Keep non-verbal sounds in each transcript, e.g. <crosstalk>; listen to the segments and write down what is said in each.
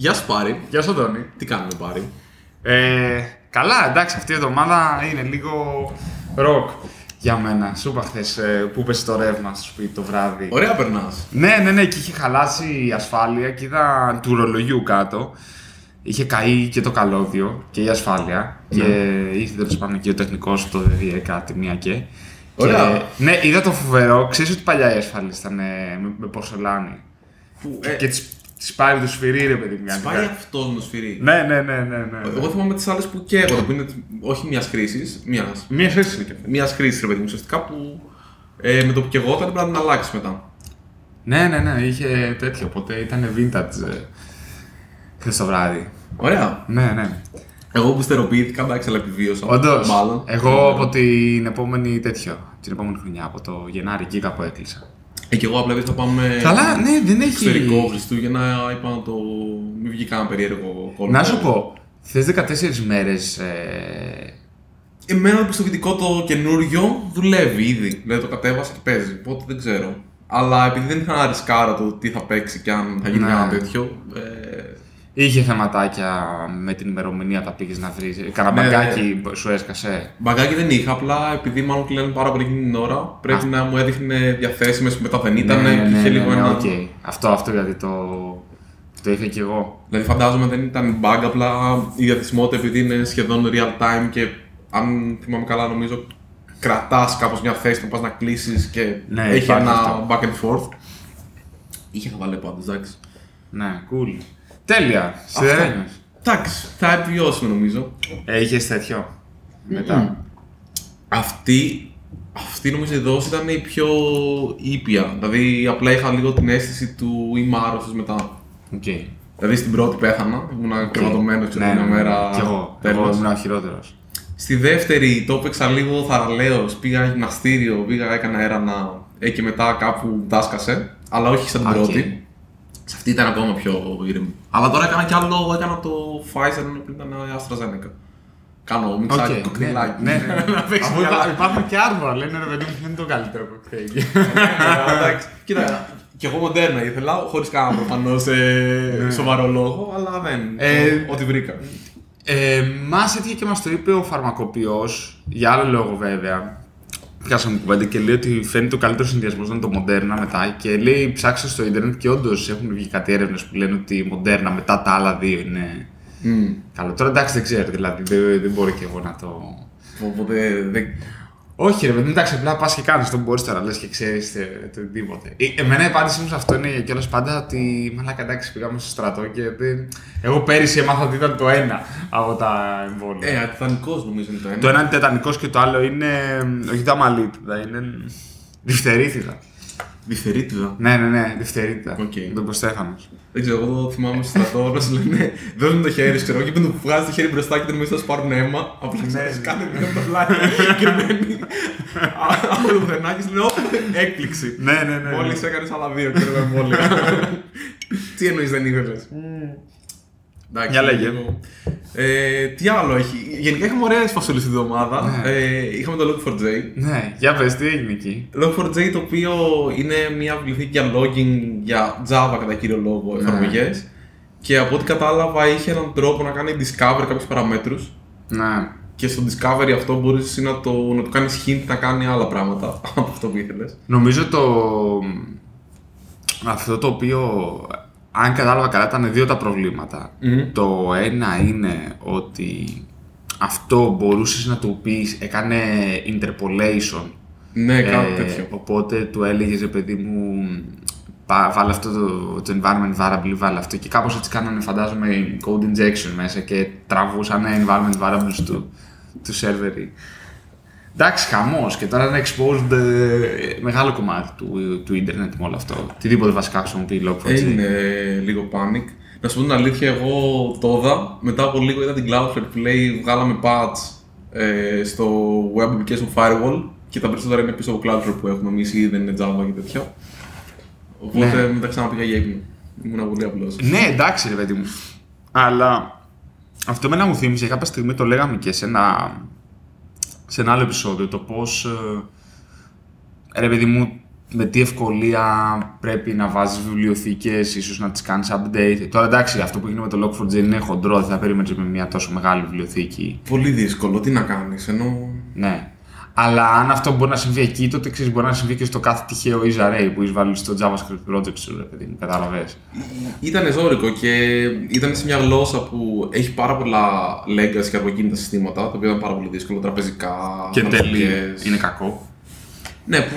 Γεια σου Πάρη. Γεια σου, Αντώνη. Τι κάνουμε Πάρη; Ε, καλά, εντάξει, αυτή η εβδομάδα είναι λίγο ροκ για μένα. Σου είπα χθες ε, που πέσει το ρεύμα στο σπίτι το βράδυ. Ωραία περνάς. Ναι, ναι, ναι, και είχε χαλάσει η ασφάλεια και είδα του ρολογιού κάτω. Είχε καεί και το καλώδιο και η ασφάλεια. Και ήρθε τέλος πάντων και ο τεχνικός το ΔΔΕ κάτι μία και. Ωραία. Και, ναι, είδα το φοβερό. Ξέρεις ότι παλιά η ασφάλεια ήταν ε, με, με πορσελάνη. Που, Και της τις πάρει το σφυρί, ρε παιδί μου. κάνει Σπάει κάτι. αυτός το σφυρί. Ναι, ναι, ναι, ναι. ναι. Εγώ θυμάμαι τις άλλες που καίγονται, που είναι όχι μιας χρήσης. Μιας Μία θέση είναι και αυτή. μιας χρήσης, ρε παιδί μου, ουσιαστικά που ε, με το που καιγόταν πρέπει να την αλλάξεις μετά. Ναι, ναι, ναι, είχε τέτοιο. Οπότε ήταν vintage ε, χθες το βράδυ. Ωραία. Ναι, ναι. Εγώ που στεροποιήθηκα, εντάξει, αλλά επιβίωσα. Όντως. Μάλλον. Εγώ από την επόμενη τέτοιο. Την επόμενη χρονιά, από το Γενάρη, εκεί κάπου έκλεισα. Ε, και εγώ απλά επειδή θα πάμε. Καλά, ναι, δεν έχει. Εξωτερικό Χριστούγεννα, είπα να το. Μην βγει κανένα περίεργο κόλπο. Να σου πω, θες 14 μέρες. Ε... Εμένα το πιστοποιητικό το καινούριο δουλεύει ήδη. Δηλαδή το κατέβασα και παίζει. Οπότε δεν ξέρω. Αλλά επειδή δεν είχα να ρισκάρω το τι θα παίξει και αν θα γίνει Ναι. ένα τέτοιο. Ε, Είχε θεματάκια με την ημερομηνία τα πήγες να βρει. Κανένα Ναι, μπαγκάκι σου έσκασε. μπαγκάκι δεν είχα, απλά επειδή μάλλον κλείνουν πάρα πολύ εκείνη την ώρα, πρέπει να μου έδειχνε διαθέσιμες που μετά δεν ήταν ναι, και ναι, είχε ναι, λίγο ναι, ένα. οκ. Αυτό, αυτό γιατί το, το είχα κι εγώ. Δηλαδή φαντάζομαι δεν ήταν bug, απλά η διαθεσιμότητα επειδή είναι σχεδόν real time και αν θυμάμαι καλά νομίζω κρατάς κάπως μια θέση να πας να κλείσεις και Ναι, έχει υπάρχει ένα αυτό. back and forth. Είχε χαβαλέ πάντως, εντάξει. Ναι, cool. Τέλεια. Αυτό. Σιδερένιος. Εντάξει, θα επιβιώσουμε νομίζω. Ε, είχες τέτοιο. Μετά. Αυτή, αυτή νομίζω η δόση ήταν η πιο ήπια. Δηλαδή απλά είχα λίγο την αίσθηση του είμαι άρρωστος μετά. Οκ. Δηλαδή στην πρώτη πέθανα, ήμουν κρεβατωμένος ξέρω Ναι, μια ναι, ναι. μέρα. Κι εγώ. τέλος. Εγώ ήμουν ο χειρότερος. Στη δεύτερη το έπαιξα λίγο θαρραλέος, πήγα γυμναστήριο, πήγα, έκανα έρανα ε, και μετά κάπου τα 'σκασε. Αλλά όχι σαν την Οκ. πρώτη. Σε αυτή ήταν ακόμα πιο ήρεμη. Αλλά τώρα έκανα κι άλλο, έκανα το Pfizer ενώ πριν ήταν η AstraZeneca. Κάνω μιξάκι, Οκ, κοκτέιλάκι. Ναι, ναι, ναι. <laughs> Να παίξει Αφού μια υπά- live. υπάρχουν και rumors, λένε ρε παιδί μου, ποιο είναι το καλύτερο κοκτέιλ. Ε, εντάξει. Κοίτα, κι εγώ Moderna ήθελα, χωρίς κανένα προφανώς σοβαρό λόγο, αλλά δεν. Ε, Ό,τι βρήκα. Ε, Μας έτυχε και μας το είπε ο φαρμακοποιός, για άλλο λόγο βέβαια. Πιάσαμε κουβέντα και λέει ότι φαίνεται ο καλύτερος συνδυασμός να είναι το Moderna μετά. Και λέει ψάξτε στο Ιντερνετ και όντως έχουν βγει κάτι έρευνες που λένε ότι η Moderna μετά τα άλλα δύο είναι Μμμ. καλό. Τώρα εντάξει δεν ξέρω, δηλαδή δεν, δεν μπορεί και εγώ να το. Οπότε δεν. Όχι, ρε παιδί, μου, εντάξει, απλά πας και κάνεις αυτό που μπορείς τώρα, λες και ξέρεις το οτιδήποτε. Ε, Εμένα η απάντησή μου σε αυτό είναι κιόλας πάντα ότι. Μαλάκα, εντάξει, πήγαμε στο στρατό και δεν... Εγώ πέρυσι έμαθα ότι ήταν το ένα από τα εμβόλια. Ε, αντιτετανικό νομίζω είναι το ένα. Το ένα είναι τετανικός και το άλλο είναι. Όχι δαμαλίτιδα, είναι. Διφτερίτιδα. Διφθερίτιδα. Ναι, ναι, ναι, διφτερίτιδα. Οκ. Τον Κωστέφανο. Δεν ξέρω, εγώ το θυμάμαι στο στρατό, όλα σου λένε δώσ' μου το χέρι, σου, ξέρω εγώ, και με το που βγάζει το χέρι μπροστά και δεν νομίζω να σου πάρουν αίμα. Απλά Ναι, ξέρεις, ναι. κάνει μια με το πλάι και μένει. Α- Από το πουθενά και σου λέω, έκπληξη. Ναι, ναι, ναι. Μόλις έκανες άλλα δύο, ξέρω εγώ, εμβόλια. Τι εννοείς δεν ήθελε. Εντάξει, Για λέγε. λίγο. Ε, τι άλλο έχει. Γενικά είχαμε ωραίε φασούλε την εβδομάδα. Ναι. Ε, είχαμε το Log4j. Ναι, για πες, τι έγινε εκεί. Log4j το οποίο είναι μια βιβλιοθήκη για logging για Java κατά κύριο λόγο Ναι. εφαρμογές. Και από ό,τι κατάλαβα είχε έναν τρόπο να κάνει discover κάποιους παραμέτρους. Ναι. Και στο discovery αυτό μπορούσε να το, να το κάνεις hint να κάνει άλλα πράγματα <laughs> από αυτό που ήθελες. Νομίζω το. Αυτό το οποίο. Αν κατάλαβα καλά, ήταν δύο τα προβλήματα. Το ένα είναι ότι αυτό μπορούσες να του πεις, έκανε interpolation. Ναι, κάτι Ε, τέτοιο. Οπότε του έλεγες, ρε παιδί μου, πά- βάλε αυτό το, το environment variable, βάλε αυτό. Και κάπως έτσι κάνανε, φαντάζομαι, code injection μέσα και τραβούσαν environment variables του, του server. Εντάξει, χαμός και τώρα είναι exposed ε, μεγάλο κομμάτι του, του ίντερνετ με όλο αυτό. Οτιδήποτε βασικά χρησιμοποιεί Log4j. Έγινε λίγο panic. Να σου πω την αλήθεια, εγώ το είδα. Μετά από λίγο είδα την Cloudflare που λέει βγάλαμε patch ε, στο Web Application Firewall και τα περισσότερα είναι πίσω από Cloudflare που έχουμε εμείς ή δεν είναι Java και τέτοια. Οπότε Ναι. μετά ξαναπήγα για ύπνο. Ήμουν πολύ απλός. Ναι, εντάξει, ρε παιδί μου. Αλλά αυτό με να μου θύμισε, κάποια στιγμή το λέγαμε και σε ένα, σε ένα άλλο επεισόδιο, το πώς. ρε παιδί μου, με τι ευκολία πρέπει να βάζεις βιβλιοθήκες, ίσως να τις κάνεις update. Τώρα εντάξει, αυτό που γίνεται με το Log4j είναι χοντρό, δεν θα περίμενες με μια τόσο μεγάλη βιβλιοθήκη. Πολύ δύσκολο, τι να κάνεις, ενώ... Ναι. Αλλά αν αυτό μπορεί να συμβεί εκεί, τότε ξέρεις, μπορεί να συμβεί και στο κάθε τυχαίο ease array που έχεις βάλει στο JavaScript project σου, ρε παιδί μου, κατάλαβες. Ήταν ζώρικο και ήταν σε μια γλώσσα που έχει πάρα πολλά legacy και αργοκίνητα συστήματα, το οποίο ήταν πάρα πολύ δύσκολο, τραπεζικά, Και τέλει, ναυτιλίες. είναι κακό. Ναι, που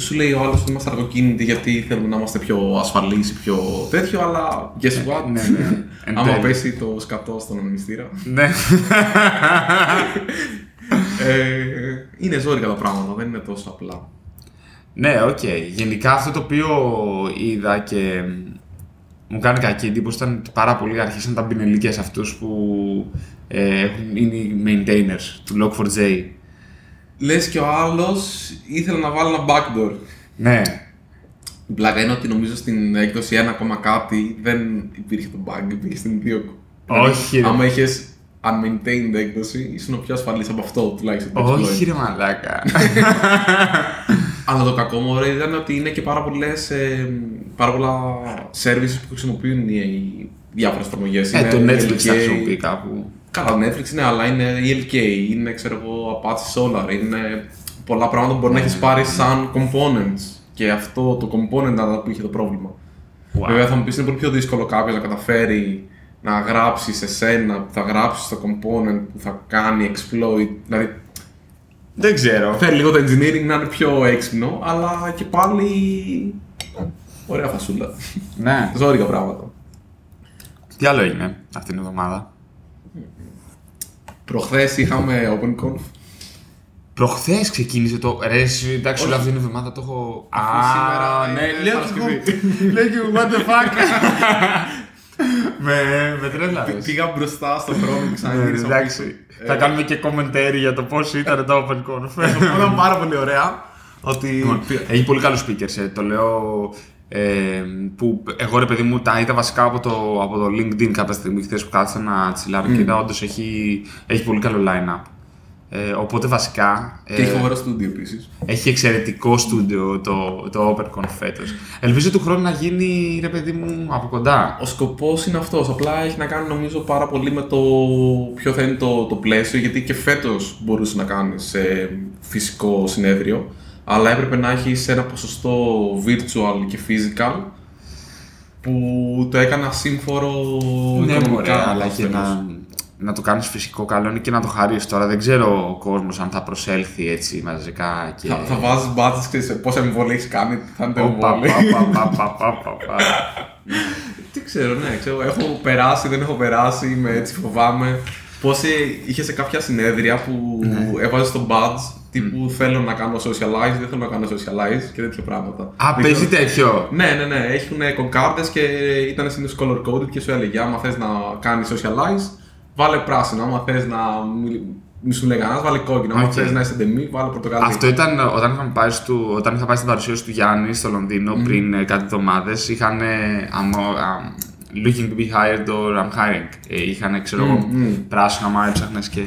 σου λέει ο άλλος ότι είμαστε αργοκίνητοι γιατί θέλουμε να είμαστε πιο ασφαλείς ή πιο τέτοιο, αλλά guess what; ναι, ναι. <laughs> Εν Άμα τέλει. πέσει το σκατό στον ανεμιστήρα. Ναι. <laughs> <laughs> ε, είναι ζώρικα τα πράγματα, δεν είναι τόσο απλά. Ναι, οκ. Γενικά αυτό το οποίο είδα και μου κάνει κακή εντύπωση ήταν ότι πάρα πολλοί αρχίσαν τα μπινελίκια αυτούς που ε, έχουν- είναι οι maintainers του Log4j. Λες και ο άλλος ήθελε να βάλει ένα backdoor. Ναι. Η πλάκα είναι ότι νομίζω στην έκδοση 1, ακόμα κάτι δεν υπήρχε το bug, υπήρχε στην 2. Όχι, ρε. Άμα είχες unmaintained έκδοση, ήσουν ο πιο ασφαλής από αυτό τουλάχιστον. το Όχι exploit. ρε μαλάκα. <laughs> Αλλά το κακό μου ρε, ήταν ότι είναι και πάρα, πολλές, ε, πάρα πολλά services που χρησιμοποιούν οι, οι διάφορες εφαρμογές. ε, το Netflix θα χρησιμοποιεί κάπου. Καλά, Netflix είναι, αλλά είναι η LK, είναι ξέρω εγώ Apache Solar, είναι πολλά πράγματα που μπορεί να έχεις πάρει σαν components. Και αυτό το component ήταν που είχε το πρόβλημα. Wow. Βέβαια θα μου πεις είναι πολύ πιο δύσκολο κάποιος να καταφέρει να γράψει σε σένα που θα γράψει το component που θα κάνει exploit. Δηλαδή Δεν ξέρω. θέλει λίγο το engineering να είναι πιο έξυπνο, αλλά και πάλι. Ωραία φασούλα. Ναι. Ζόρικα πράγματα. Τι άλλο έγινε αυτήν την εβδομάδα; Προχθές είχαμε OpenConf. Προχθές ξεκίνησε το. Ρε, εσύ, εντάξει, όλη αυτή την εβδομάδα το έχω. Αφού σήμερα ναι, είναι λέω Παρασκευή. και εγώ. Λέω και εγώ, what the fuck. <laughs> με, με τρέλαρες. Πήγα μπροστά στον χρόνο και Ναι, ξαναγύρισα. εντάξει. Θα κάνουμε και commentary για το πώς ήταν το OpenConf. Ήταν πάρα πολύ ωραία. Ότι. Λοιπόν, Έχει πολύ καλούς speakers, ε, το λέω. Ε, που εγώ ρε παιδί μου τα είδα βασικά από το, από το LinkedIn κάποια στιγμή χθες που κάθισα να τσιλάρω και είδα όντως έχει, έχει πολύ καλό line-up. Ε, οπότε βασικά Και έχει ε, φοβερό στούντιο επίσης. έχει εξαιρετικό στούντιο το, το OpenConf φέτος. Ελπίζω του χρόνου να γίνει ρε παιδί μου από κοντά. Ο σκοπός είναι αυτός. Απλά έχει να κάνει νομίζω πάρα πολύ με το ποιο θα είναι το, το πλαίσιο. Γιατί και φέτος μπορούσε να κάνεις σε φυσικό συνέδριο. Αλλά έπρεπε να έχεις ένα ποσοστό virtual και physical που το έκανα σύμφορο Ναι, οικονομικά μωρέ, αλλά φέτος. και να, να το κάνεις φυσικό καλό είναι και να το χαρείς τώρα. Δεν ξέρω ο κόσμος αν θα προσέλθει έτσι μαζικά και... Θα, θα βάζεις μπάτσε σε πόσα εμβόλια έχεις κάνει, θα είναι το Οπα, εμβόλιο. πα, πα, πα, πα, πα, πα. Τι ξέρω, ναι, ξέρω. Έχω περάσει, δεν έχω περάσει, είμαι έτσι, φοβάμαι. Πώ είχες σε κάποια συνέδρια που Ναι. έβαζες το badge τύπου θέλω να κάνω socialize, δεν θέλω να κάνω socialize και τέτοια πράγματα. Α, Δεν παίζει ξέρω. τέτοιο; Ναι, ναι, ναι. Έχουν κονκάρτες και ήταν συνήθως color coded και σου έλεγε άμα θες να κάνεις socialize, βάλε πράσινο. Άμα θες να μη, μη σου λέει κανένα, βάλε κόκκινο. Άμα Οκ. θες να είσαι ντεμί, βάλε πορτοκαλί. Αυτό ήταν όταν είχαμε πάει, στο, όταν είχα πάει στην παρουσίαση του Γιάννη στο Λονδίνο πριν ε, κάτι εβδομάδες. Είχαν. ε, I'm, um, looking to be hired or I'm hiring. Ε, είχαν, ξέρω εγώ, πράσινο, άμα έψαχνες και.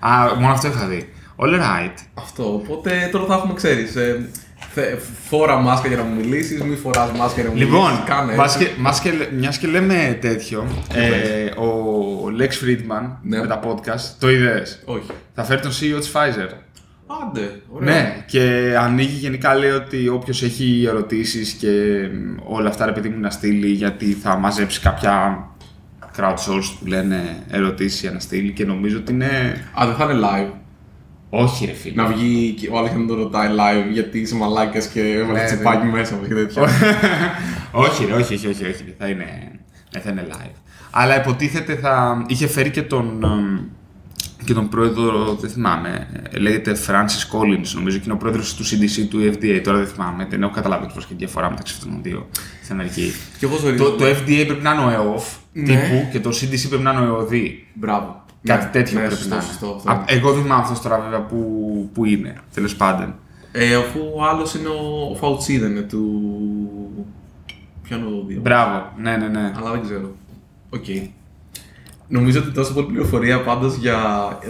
Α, μόνο αυτό είχα δει. All right. Αυτό. Οπότε τώρα θα έχουμε, ξέρεις. Ε, θε- φόρα μάσκα για να μου μιλήσεις, μη φοράς μάσκα για να μου Λοιπόν, μιλήσεις. Κάνε μας έτσι. και, μας και, μιας και λέμε τέτοιο, ε, ο Lex Friedman Ναι. με τα podcast, το είδες, Όχι. θα φέρει τον CEO της Pfizer. Άντε, ωραία. Ναι, και ανοίγει γενικά λέει ότι όποιος έχει ερωτήσεις και μ, όλα αυτά ρε παιδί μου να στείλει γιατί θα μαζέψει κάποια crowdsourced που λένε ερωτήσεις για να στείλει και νομίζω ότι είναι... Α, δεν θα είναι live. Όχι ρε φίλε. Να βγει και ο άλλο και να το ρωτάει live γιατί είσαι μαλάκα και έβαλε Ναι, τσιπάκι μέσα μου και τέτοια. <laughs> όχι, ρε, όχι, όχι, όχι, όχι, θα είναι, ναι, θα είναι live. Αλλά υποτίθεται θα είχε φέρει και τον, εμ, και τον πρόεδρο, δεν θυμάμαι, ε, λέγεται Francis Collins, νομίζω, και είναι ο πρόεδρος του CDC του FDA, τώρα δεν θυμάμαι, δεν έχω καταλάβει ακριβώς και τη διαφορά μεταξύ αυτών των δύο στην Αμερική. και εγώ Το, ζωρίζω. το FDA πρέπει να είναι ο ΕΟΦ Ναι. τύπου και το CDC πρέπει να είναι ο ΕΟΔΗ. Μπράβο. Κάτι Ναι, τέτοιο ναι, πρέπει σωστό, να είναι. σωστό, αυτό. Α, εγώ δεν θυμάμαι αυτός τώρα βέβαια που, που είναι, τέλος πάντων. Ε, αφού ο άλλος είναι ο, ο Fauci, δεν είναι του. Ποιο είναι ο δύο. Μπράβο, ναι, ναι, ναι. Αλλά δεν ξέρω. Οκ. Νομίζω ότι τόσο πολύ πληροφορία πάντως για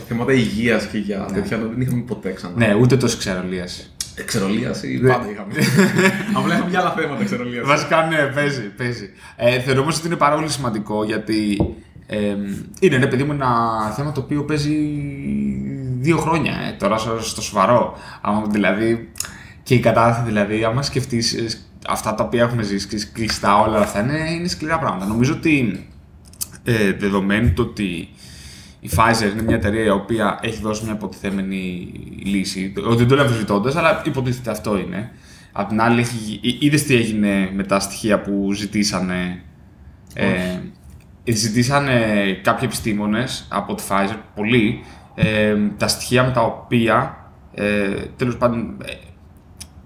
θέματα υγείας και για τέτοια δεν είχαμε ποτέ ξανά. Ναι, ούτε τόσο ξέρω, Λίας. Εξερολίαση Ναι. πάντα είχαμε. <laughs> Απλά είχαμε για άλλα θέματα εξερολίαση. Βασικά ναι, παίζει. παίζει. Ε, θεωρώ όμως ότι είναι πάρα πολύ σημαντικό γιατί ε, είναι ρε παιδί μου ένα θέμα το οποίο παίζει δύο χρόνια ε, τώρα στο, στο σοβαρό. Άμα, δηλαδή, και η κατάσταση δηλαδή, άμα σκεφτείς αυτά τα οποία έχουμε ζήσει και κλειστά όλα αυτά είναι, είναι σκληρά πράγματα. Νομίζω ότι ε, δεδομένου το ότι η Pfizer είναι μια εταιρεία η οποία έχει δώσει μια υποτιθέμενη λύση, ότι δεν το λέω αμφισβητώντας, αλλά υποτίθεται αυτό είναι. Απ' την άλλη, έχει, είδες τι έγινε με τα στοιχεία που ζητήσανε. Ε, ζητήσανε κάποιοι επιστήμονες από τη Pfizer, πολλοί, ε, τα στοιχεία με τα οποία ε, τέλος πάντων ε,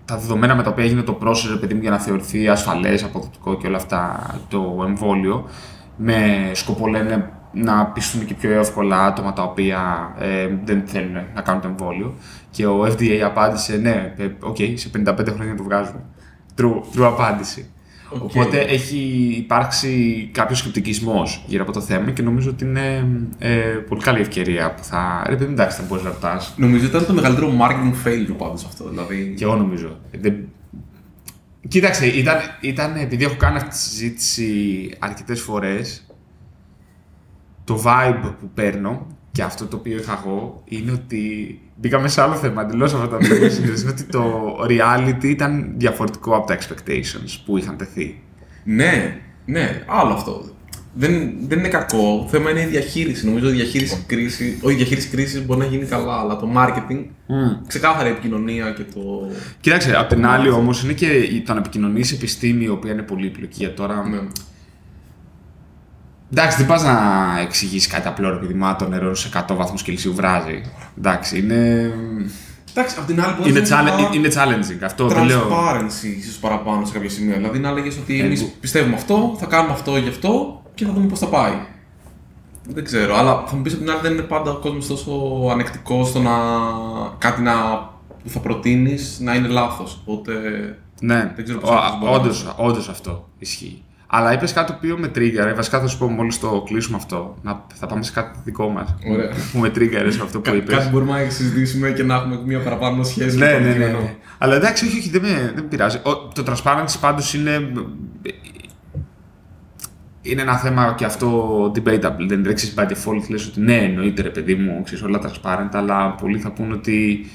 τα δεδομένα με τα οποία έγινε το process, ρε παιδί μου, για να θεωρηθεί ασφαλές, αποδοτικό και όλα αυτά το εμβόλιο, με σκοπό λένε να πείσουν και πιο εύκολα άτομα τα οποία ε, δεν θέλουν να κάνουν το εμβόλιο. Και ο FDA απάντησε, ναι, ε, οκ, σε 55 χρόνια το βγάζουμε. True, true απάντηση. Οκ. Οπότε έχει υπάρξει κάποιο σκεπτικισμός γύρω από το θέμα και νομίζω ότι είναι ε, πολύ καλή ευκαιρία που θα. Ρε παιδί, εντάξει, θα μπορείς να ρωτάς. Νομίζω ότι ήταν το μεγαλύτερο marketing failure πάντως αυτό. Δηλαδή, Και εγώ νομίζω. Δεν... Κοίταξε, ήταν, ήταν, επειδή έχω κάνει αυτή τη συζήτηση αρκετές φορές, το vibe που παίρνω και αυτό το οποίο είχα εγώ είναι ότι μπήκαμε σε άλλο θέμα εντελώς από τα δύο είναι ότι το reality ήταν διαφορετικό από τα expectations που είχαν τεθεί. ναι, ναι, άλλο αυτό. Δεν, δεν είναι κακό. Το θέμα είναι η διαχείριση. Νομίζω η διαχείριση κρίση, όχι η διαχείριση κρίσης μπορεί να γίνει καλά, αλλά το marketing, ξεκάθαρη επικοινωνία και το. Κοίταξε, απ' την άλλη όμως είναι και το να επικοινωνεί επιστήμη η οποία είναι πολύπλοκη. Για τώρα Ναι. Εντάξει, δεν πας να εξηγήσεις κάτι απλό επειδή μα το νερό σε 100 βαθμούς Κελσίου βράζει. Εντάξει, είναι. Εντάξει, απ' την άλλη μπορεί Είναι, να challenge- είναι challenging. Αυτό δεν λέω. transparency ίσως παραπάνω σε κάποια σημεία. Δηλαδή να έλεγε ότι Ε, εμείς εγώ- πιστεύουμε αυτό, θα κάνουμε αυτό γι' αυτό και θα δούμε πώς θα πάει. Δεν ξέρω, αλλά θα μου πεις από την άλλη δεν είναι πάντα ο κόσμος τόσο ανεκτικός στο να κάτι να, που θα προτείνεις να είναι λάθος. Οπότε. Ναι, Δεν ξέρω πώς αυτός μπορεί να όντως, όντως αυτό ισχύει. Αλλά είπες κάτι το οποίο με trigger. Βασικά θα σου πω μόλις το κλείσουμε αυτό. Να, θα πάμε σε κάτι δικό μας. Ωραία. Που με trigger σε αυτό που Κα- είπες. κάτι μπορούμε να συζητήσουμε και να έχουμε μια παραπάνω σχέση Ναι, με το ναι, ναι, αντικείμενο. ναι. Αλλά εντάξει, όχι, όχι δεν, με, δεν με πειράζει. Ο- το transparency πάντως είναι. Είναι ένα θέμα και αυτό debatable. Δεν είναι by default λες ότι ναι, εννοείται ρε παιδί μου, ξέρεις όλα transparent, αλλά πολλοί θα πούν ότι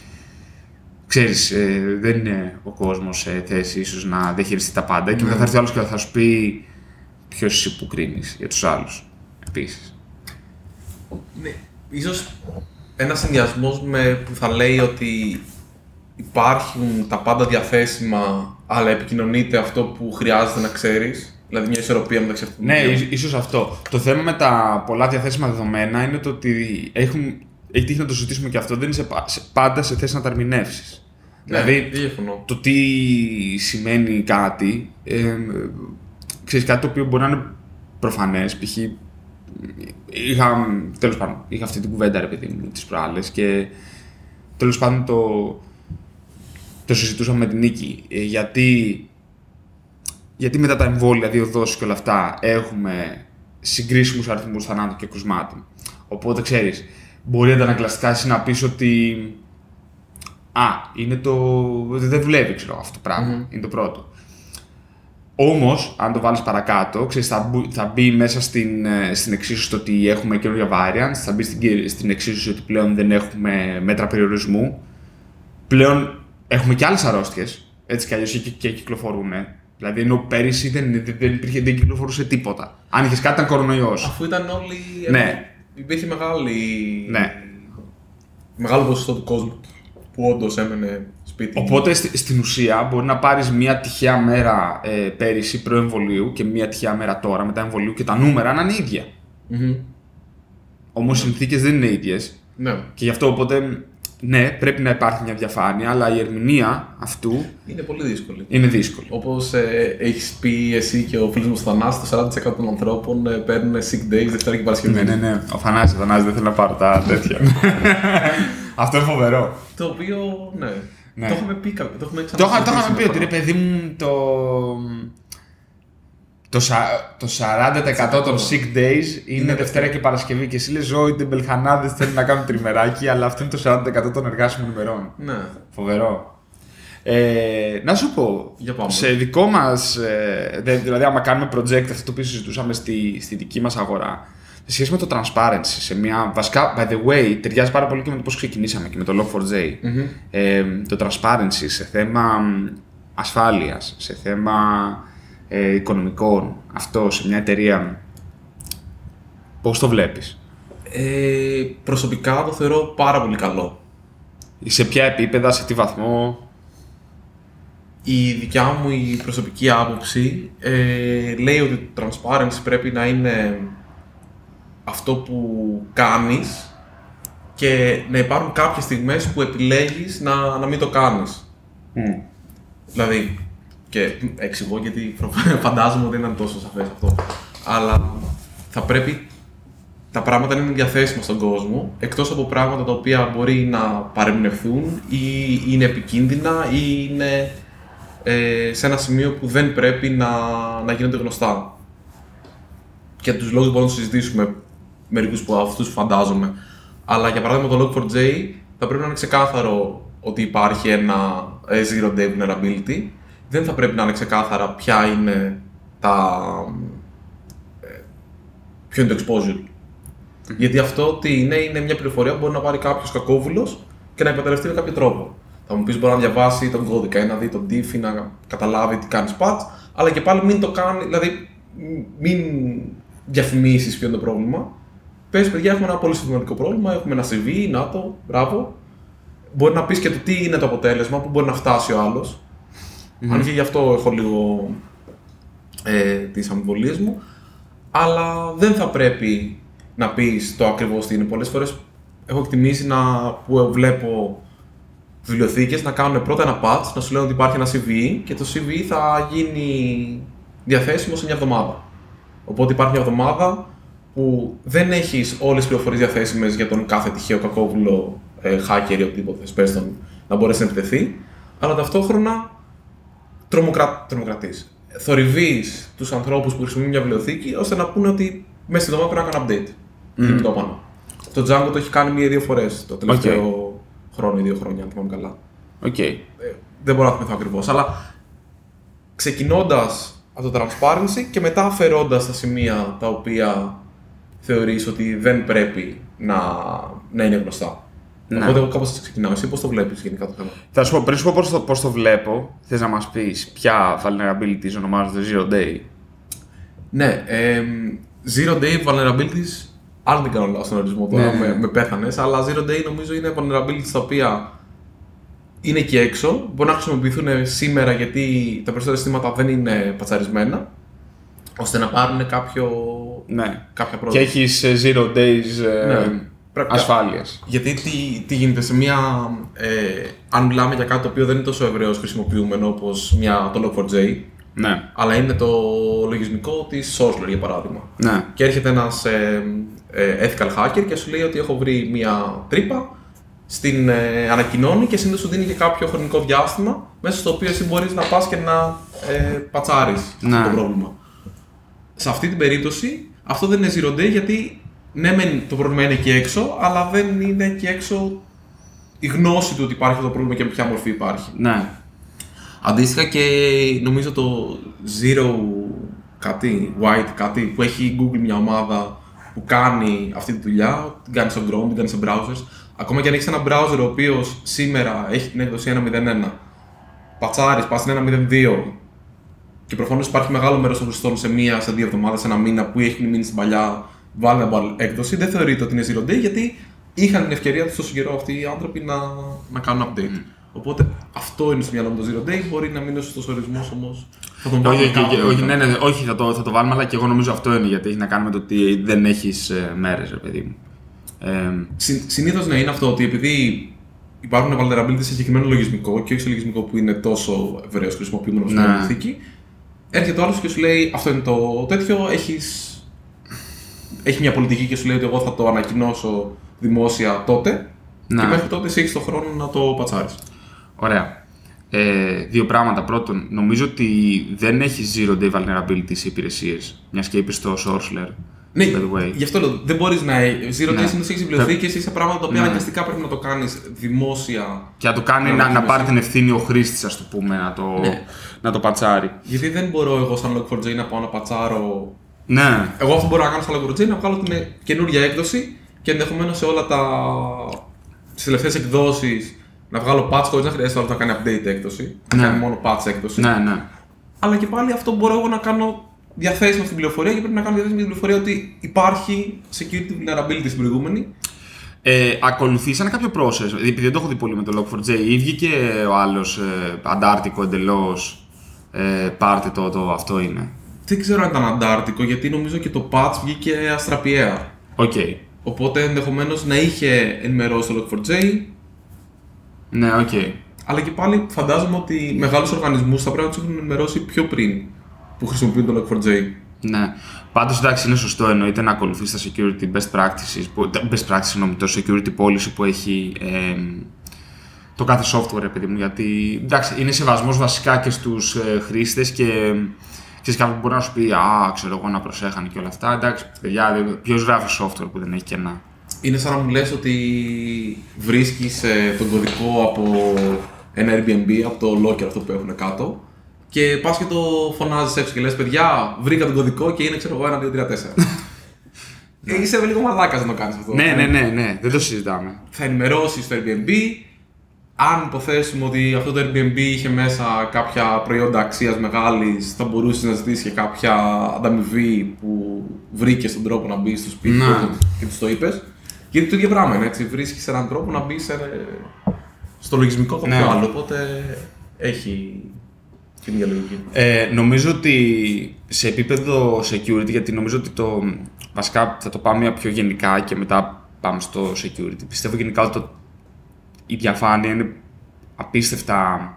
ξέρεις, ε, δεν είναι ο κόσμος σε θέση ίσως να διαχειριστεί τα πάντα και μετά θα έρθει ο άλλος και θα σου πει ποιος εσύ που κρίνεις για τους άλλους. Επίσης. Ναι, ίσως ένας συνδυασμός με που θα λέει ότι υπάρχουν τα πάντα διαθέσιμα, αλλά επικοινωνείται αυτό που χρειάζεται να ξέρεις. Δηλαδή μια ισορροπία μεταξύ αυτών. των Ναι, δύο. ίσ- ίσως αυτό. Το θέμα με τα πολλά διαθέσιμα δεδομένα είναι το ότι έχουν, έχει τύχει να το συζητήσουμε και αυτό, δεν είσαι πα- σε- πάντα σε θέση να τα ερμηνεύσεις. Ναι, δηλαδή, δεν διαφωνώ. το τι σημαίνει κάτι, ε, ξέρεις κάτι το οποίο μπορεί να είναι προφανές, π.χ. Είχα, τέλος πάντων, είχα αυτή την κουβέντα ρε παιδί μου τις προάλλες και τέλος πάντων το, το συζητούσαμε με την Νίκη. Ε, γιατί, γιατί μετά τα εμβόλια, δύο δόσεις και όλα αυτά έχουμε συγκρίσιμους αριθμούς θανάτων και κρουσμάτων. Οπότε ξέρεις, μπορεί αντανακλαστικά εσύ να πεις ότι Α, είναι το. Δεν δουλεύει, ξέρω αυτό το πραγμα Είναι το πρώτο. Όμως, αν το βάλεις παρακάτω, ξέρεις, θα, μπου- θα μπει μέσα στην, ε, στην εξίσωση το ότι έχουμε καινούργια variants, θα μπει στην, κυ- στην εξίσωση ότι πλέον δεν έχουμε μέτρα περιορισμού. Πλέον έχουμε και άλλες αρρώστιες, έτσι κι αλλιώς και, και κυκλοφορούν. Δηλαδή, ενώ πέρυσι δεν, δεν, δεν, υπήρχε, δεν κυκλοφορούσε τίποτα. Αν είχες κάτι, ήταν κορονοϊός. Αφού ήταν όλοι. Ναι. Υπήρχε μεγάλη. Ναι. Μεγάλο ποσοστό του κόσμου που όντως έμενε σπίτι. Οπότε στη- στην ουσία μπορεί να πάρεις μία τυχαία μέρα ε, πέρυσι προεμβολίου και μία τυχαία μέρα τώρα μετά εμβολίου και τα νούμερα να είναι ίδια. Μμμ. Όμως οι συνθήκες δεν είναι ίδιες. Ναι. Και γι' αυτό οπότε ναι, πρέπει να υπάρχει μια διαφάνεια, αλλά η ερμηνεία αυτού Είναι πολύ δύσκολη. είναι δύσκολη. Όπως ε, έχεις πει εσύ και ο φίλος μου Θανάσης, το 40% των ανθρώπων ε, παίρνουν sick days Δευτέρα και Παρασκευή. Ναι, ναι, ναι. Ο Θανάσης, ο Θανάσης δεν θέλω να πάρω τα τέτοια. <laughs> Αυτό είναι φοβερό. Το οποίο, ναι. Ναι. Το είχαμε πει κάποιο. Το, έχουμε Το, είχα- το είχαμε ξανασυζητήσει πει ότι ρε μια παιδί μου το. Το, σα- το 40% των sick days είναι, Είναι Δευτέρα και Παρασκευή και εσύ λες «Ω, οι τεμπελχανάδες θέλουν να κάνουν τριμεράκι, αλλά αυτό είναι το 40% των εργάσιμων ημερών. φορά. Ναι. Φοβερό. Ε, να σου πω, Για πάμε. σε δικό μας, ε, δε- δηλαδή άμα κάνουμε project αυτό το οποίο συζητούσαμε στη, στη δική μας αγορά, σε σχέση με το transparency, σε μια, βασικά, by the way, ταιριάζει πάρα πολύ και με το πώς ξεκινήσαμε και με το Log4j. Ε, το transparency σε θέμα μ, ασφάλειας, σε θέμα ε, οικονομικών, αυτό σε μια εταιρεία, πώς το βλέπεις; Ε, προσωπικά το θεωρώ πάρα πολύ καλό. Σε ποια επίπεδα, σε τι βαθμό; Η δικιά μου η προσωπική άποψη ε, λέει ότι το transparency πρέπει να είναι αυτό που κάνεις και να υπάρχουν κάποιες στιγμές που επιλέγεις να, να μην το κάνεις. Δηλαδή, και εξηγώ γιατί <laughs> φαντάζομαι ότι δεν ήταν τόσο σαφές αυτό, αλλά θα πρέπει τα πράγματα να είναι διαθέσιμα στον κόσμο, εκτός από πράγματα τα οποία μπορεί να παρεμνευθούν ή είναι επικίνδυνα ή είναι ε, σε ένα σημείο που δεν πρέπει να, να γίνονται γνωστά. Και τους λόγους μπορούμε να συζητήσουμε μερικούς από αυτούς φαντάζομαι. Αλλά για παράδειγμα το Log4j θα πρέπει να είναι ξεκάθαρο ότι υπάρχει ένα ε, zero day vulnerability. Δεν θα πρέπει να είναι ξεκάθαρα ποια είναι τα, ε, ποιο είναι το exposure. Γιατί αυτό τι είναι, είναι μια πληροφορία που μπορεί να πάρει κάποιος κακόβουλος και να εκμεταλλευτεί με κάποιο τρόπο. Θα μου πεις μπορεί να διαβάσει τον κώδικα ή να δει τον diffy, να καταλάβει τι κάνει patch, αλλά και πάλι μην το κάνει, δηλαδή μην διαφημίσεις ποιο είναι το πρόβλημα. Πες, παιδιά, έχουμε ένα πολύ σημαντικό πρόβλημα, έχουμε ένα CV, να το, μπράβο. Μπορεί να πεις και το τι είναι το αποτέλεσμα, που μπορεί να φτάσει ο άλλος. Αν και γι' αυτό έχω λίγο ε, τις αμφιβολίες μου, αλλά δεν θα πρέπει να πεις το ακριβώς τι είναι. Πολλές φορές έχω εκτιμήσει να, που βλέπω βιβλιοθήκες να κάνουν πρώτα ένα patch, να σου λένε ότι υπάρχει ένα CV και το CV θα γίνει διαθέσιμο σε μια εβδομάδα. Οπότε υπάρχει μια εβδομάδα που δεν έχεις όλες τις πληροφορίες διαθέσιμες για τον κάθε τυχαίο κακόβουλο ε, hacker ή οτιδήποτε, πες τον, να μπορέσει να επιτεθεί, αλλά ταυτόχρονα τρομοκρα... τρομοκρατείς. Θορυβείς τους ανθρώπους που χρησιμοποιούν μια βιβλιοθήκη ώστε να πούνε ότι μέσα στην εβδομάδα πρέπει να κάνω update. Mm. το πάνω. Το Django το έχει κάνει μία-δύο φορές το τελευταίο χρόνο ή δύο χρόνια, αν θυμάμαι καλά. Οκ. Ε, δεν μπορώ να θυμηθώ ακριβώς. Αλλά ξεκινώντας από το transparency και μετά αφαιρώντας τα σημεία τα οποία θεωρείς ότι δεν πρέπει να, να είναι γνωστά. Ναι. Οπότε εγώ κάπως έτσι ξεκινάω. Εσύ πώς το βλέπεις γενικά το θέμα; Θα σου πω, πριν σου πω πώς το, πώς το βλέπω, θες να μας πεις ποια vulnerabilities ονομάζονται Zero Day; Ναι, ε, zero day vulnerabilities, αν δεν κάνω λάθος στον ορισμό τώρα, Ναι. με, με πέθανες, αλλά zero day νομίζω είναι vulnerabilities τα οποία είναι εκεί έξω, μπορεί να χρησιμοποιηθούν σήμερα γιατί τα περισσότερα συστήματα δεν είναι πατσαρισμένα, ώστε να πάρουν κάποιο, Ναι. κάποια Και πρόταση. έχεις ε, Zero Days ε, Ναι. Πρέπει- ασφάλειας. Γιατί τι, τι γίνεται σε μια. Ε, αν μιλάμε για κάτι το οποίο δεν είναι τόσο ευρέως χρησιμοποιούμενο όπως το Log4j, Ναι. αλλά είναι το λογισμικό της Sourceler για παράδειγμα. Ναι. Και έρχεται ένας ε, ε, ethical hacker και σου λέει ότι έχω βρει μια τρύπα, στην ε, ανακοινώνει και συνήθω σου δίνει και κάποιο χρονικό διάστημα μέσα στο οποίο εσύ μπορείς να πας και να ε, πατσάρεις Ναι. το πρόβλημα. Σε αυτή την περίπτωση αυτό δεν είναι zero day γιατί ναι, μεν το πρόβλημα είναι εκεί έξω, αλλά δεν είναι εκεί έξω η γνώση του ότι υπάρχει αυτό το πρόβλημα και με ποια μορφή υπάρχει. Ναι. Αντίστοιχα και νομίζω το Zero κάτι, White κάτι, που έχει η Google μια ομάδα που κάνει αυτή τη δουλειά, την κάνει στο Chrome, την κάνει σε browsers. Ακόμα και αν έχεις ένα browser ο οποίος σήμερα έχει την έκδοση 1.01, πατσάρει, πας στην 1.02 και προφανώς υπάρχει μεγάλο μέρος των χρηστών σε μία, σε δύο εβδομάδες, σε ένα μήνα που έχει μείνει στην παλιά vulnerable έκδοση, δεν θεωρείται ότι είναι zero day γιατί είχαν την ευκαιρία τους τόσο καιρό αυτοί οι άνθρωποι να, να κάνουν update. Οπότε αυτό είναι στο μυαλό μου το zero day, μπορεί να μην είναι ο σωστός ορισμός όμως. Θα τον Όχι, βάλουμε όχι, κάπου όχι, όχι, μετά. ναι, ναι, όχι θα, το, θα το βάλουμε, αλλά και εγώ νομίζω αυτό είναι γιατί έχει να κάνει με το ότι δεν έχεις ε, μέρες, ρε παιδί μου. Ε, Συνήθως ναι, είναι αυτό ότι επειδή υπάρχουν vulnerabilities σε συγκεκριμένο λογισμικό και όχι σε λογισμικό που είναι τόσο ευρέως χρησιμοποιούμενο στην Ναι. βιβλιοθήκη, έρχεται ο άλλος και σου λέει αυτό είναι το τέτοιο, έχεις... έχει μια πολιτική και σου λέει ότι εγώ θα το ανακοινώσω δημόσια τότε Ναι. και μέχρι τότε εσύ έχεις τον χρόνο να το πατσάρεις. Ωραία. Ε, δύο πράγματα. Πρώτον, νομίζω ότι δεν έχεις zero day vulnerability σε υπηρεσίες. Μιας και είπες στο Sourceler. Ναι, by the way. γι' αυτό λέω. Δεν μπορείς να. Zero Ναι. Days είναι έχει βιβλιοθήκε, είσαι πράγματα τα οποία Ναι. αναγκαστικά πρέπει να το κάνεις δημόσια. Και να το κάνει Να να, να δοκιμάσει. πάρει την ευθύνη ο χρήστης, ας το πούμε, να το, Ναι. να το πατσάρει. Γιατί δεν μπορώ εγώ σαν Log4j να πάω να πατσάρω. Ναι, Εγώ αυτό που μπορώ να κάνω σαν Log4j είναι να βγάλω την καινούργια έκδοση και ενδεχομένως σε όλα τα. στις τελευταίες εκδόσεις να βγάλω patch χωρίς να χρειάζεται άλλο να κάνει update έκδοση. Να Ναι. κάνει μόνο patch έκδοση. ναι, ναι. Αλλά και πάλι αυτό μπορώ εγώ να κάνω διαθέσιμο στην πληροφορία και πρέπει να κάνω διαθέσιμη την πληροφορία ότι υπάρχει security vulnerability στην προηγούμενη. Ε, ακολουθήσανε κάποιο process, δηλαδή, επειδή δεν το έχω δει πολύ με το Log4j, ή βγήκε ο άλλος ε, αντάρτικο εντελώς. Ε, πάρτε το, το, αυτό είναι. Δεν ξέρω αν ήταν αντάρτικο γιατί νομίζω και το patch βγήκε αστραπιαία. Οκ. Οπότε ενδεχομένως να είχε ενημερώσει το Log4j, Ναι, οκ. αλλά και πάλι φαντάζομαι ότι μεγάλους οργανισμούς θα πρέπει να τους έχουν ενημερώσει πιο πριν που χρησιμοποιούν το Log4j. Ναι. Πάντως εντάξει, είναι σωστό εννοείται να ακολουθείς τα security best practices, που, τα best practices συγγνώμη, το security policy που έχει ε, το κάθε software, επειδή μου. Γιατί εντάξει, είναι σεβασμός βασικά και στους ε, χρήστες και ξέρεις κάποιον που μπορεί να σου πει Α, ξέρω εγώ να προσέχανε και όλα αυτά. Εντάξει, παιδιά, ποιος γράφει software που δεν έχει κενά; Είναι σαν να μου λες ότι βρίσκεις ε, τον κωδικό από ένα Airbnb, από το locker αυτό που έχουν κάτω και πας και το φωνάζεις έξω και λες παιδιά βρήκα τον κωδικό και είναι ξέρω εγώ 1, 2, 3, 4. ε, είσαι λίγο μαλάκας να το κάνεις αυτό. Ναι, ναι, ναι, ναι, δεν το συζητάμε. Θα ενημερώσεις το Airbnb, αν υποθέσουμε ότι αυτό το Airbnb είχε μέσα κάποια προϊόντα αξίας μεγάλης, θα μπορούσε να ζητήσει και κάποια ανταμοιβή που βρήκε στον τρόπο να μπεις στο σπίτι Ναι. του και τους το είπες. Γιατί το ίδιο πράγμα είναι έτσι. Βρίσκεις έναν τρόπο να μπεις σε, στο λογισμικό κάποιο Ναι. άλλο. Οπότε έχει την ίδια λογική. Ε, νομίζω ότι σε επίπεδο security, γιατί νομίζω ότι το. Βασικά θα το πάμε πιο γενικά και μετά πάμε στο security. Πιστεύω γενικά ότι το, η διαφάνεια είναι απίστευτα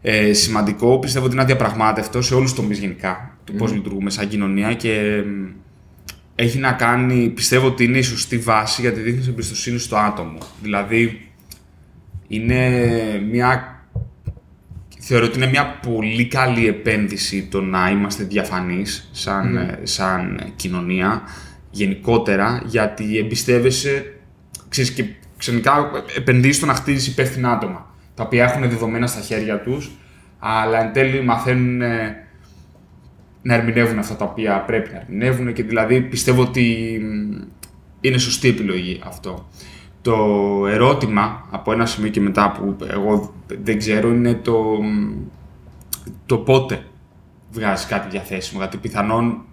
ε, σημαντικό. Πιστεύω ότι είναι αδιαπραγμάτευτο σε όλους τους τομείς γενικά του πώς λειτουργούμε σαν κοινωνία και μ, έχει να κάνει. Πιστεύω ότι είναι η σωστή βάση γιατί δείχνει εμπιστοσύνη στο άτομο. Δηλαδή, είναι μια Θεωρώ ότι είναι μια πολύ καλή επένδυση το να είμαστε διαφανείς σαν, ε, σαν κοινωνία γενικότερα γιατί εμπιστεύεσαι ξέρεις, και ξενικά επενδύεις στο να χτίζεις υπεύθυνα άτομα τα οποία έχουν δεδομένα στα χέρια τους αλλά εν τέλει μαθαίνουν ε, να ερμηνεύουν αυτά τα οποία πρέπει να ερμηνεύουν και δηλαδή πιστεύω ότι μ, είναι σωστή επιλογή αυτό. Το ερώτημα από ένα σημείο και μετά που εγώ δεν ξέρω είναι το, μ, το πότε βγάζεις κάτι διαθέσιμο γιατί πιθανόν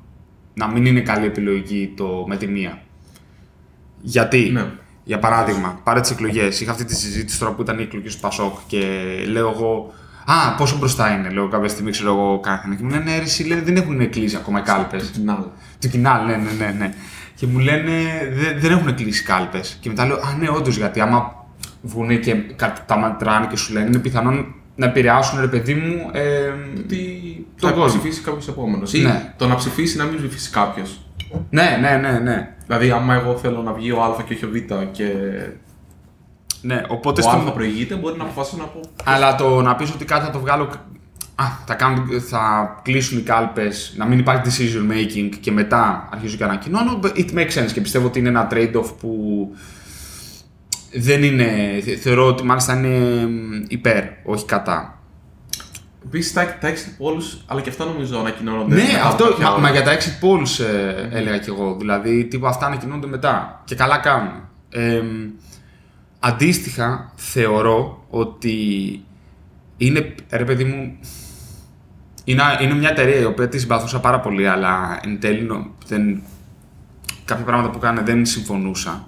να μην είναι καλή επιλογή το με τη μία. Γιατί, Ναι. για παράδειγμα, πάρε τις εκλογές. Είχα αυτή τη συζήτηση τώρα που ήταν οι εκλογές του Πασόκ και λέω εγώ. Α, πόσο μπροστά είναι, λέω κάποια στιγμή, ξέρω εγώ, κάθενα. Και μου λένε, «Ναι, ρε, εσύ λέει, δεν έχουν κλείσει ακόμα κάλπες. Κοινάλ. Του κοινάλ, ναι, ναι, ναι, ναι. Και μου λένε, δεν, δεν έχουν κλείσει κάλπες. Και μετά λέω, Α, ναι, όντως, γιατί άμα βγουν και κα- τα μετράνε και σου λένε, είναι πιθανόν να επηρεάσουν, ρε παιδί μου, ε, Ότι Τον θα κόσμο. ψηφίσει κάποιος επόμενος. Ή Ναι. το να ψηφίσει να μην ψηφίσει κάποιος. ναι, ναι, ναι, ναι. Δηλαδή, άμα εγώ θέλω να βγει ο Α και όχι ο Β και ναι. Οπότε ο στο- Α προηγείται, μπορεί να αποφασίσω να πω. Αλλά το να πεις ότι κάτι θα το βγάλω. Α, θα, κάνουν, θα κλείσουν οι κάλπες, να μην υπάρχει decision making και μετά αρχίζω και ανακοινώνω. It makes sense και πιστεύω ότι είναι ένα trade-off που δεν είναι. θε- Θεωρώ ότι μάλιστα είναι μ, υπέρ, όχι κατά. Επίσης τα, τα exit polls, αλλά και αυτά νομίζω ανακοινώνονται. Ναι, μετά από αυτό. κάποια Μα, ώρα. μα για τα exit polls ε, έλεγα κι εγώ. Δηλαδή, τύπου αυτά ανακοινώνονται μετά. Και καλά κάνουν. Ε, αντίστοιχα, θεωρώ ότι είναι, ρε παιδί μου, είναι, είναι μια εταιρεία η οποία τη συμπαθούσα πάρα πολύ, αλλά εν τέλει νο- δεν, κάποια πράγματα που κάνανε δεν συμφωνούσα.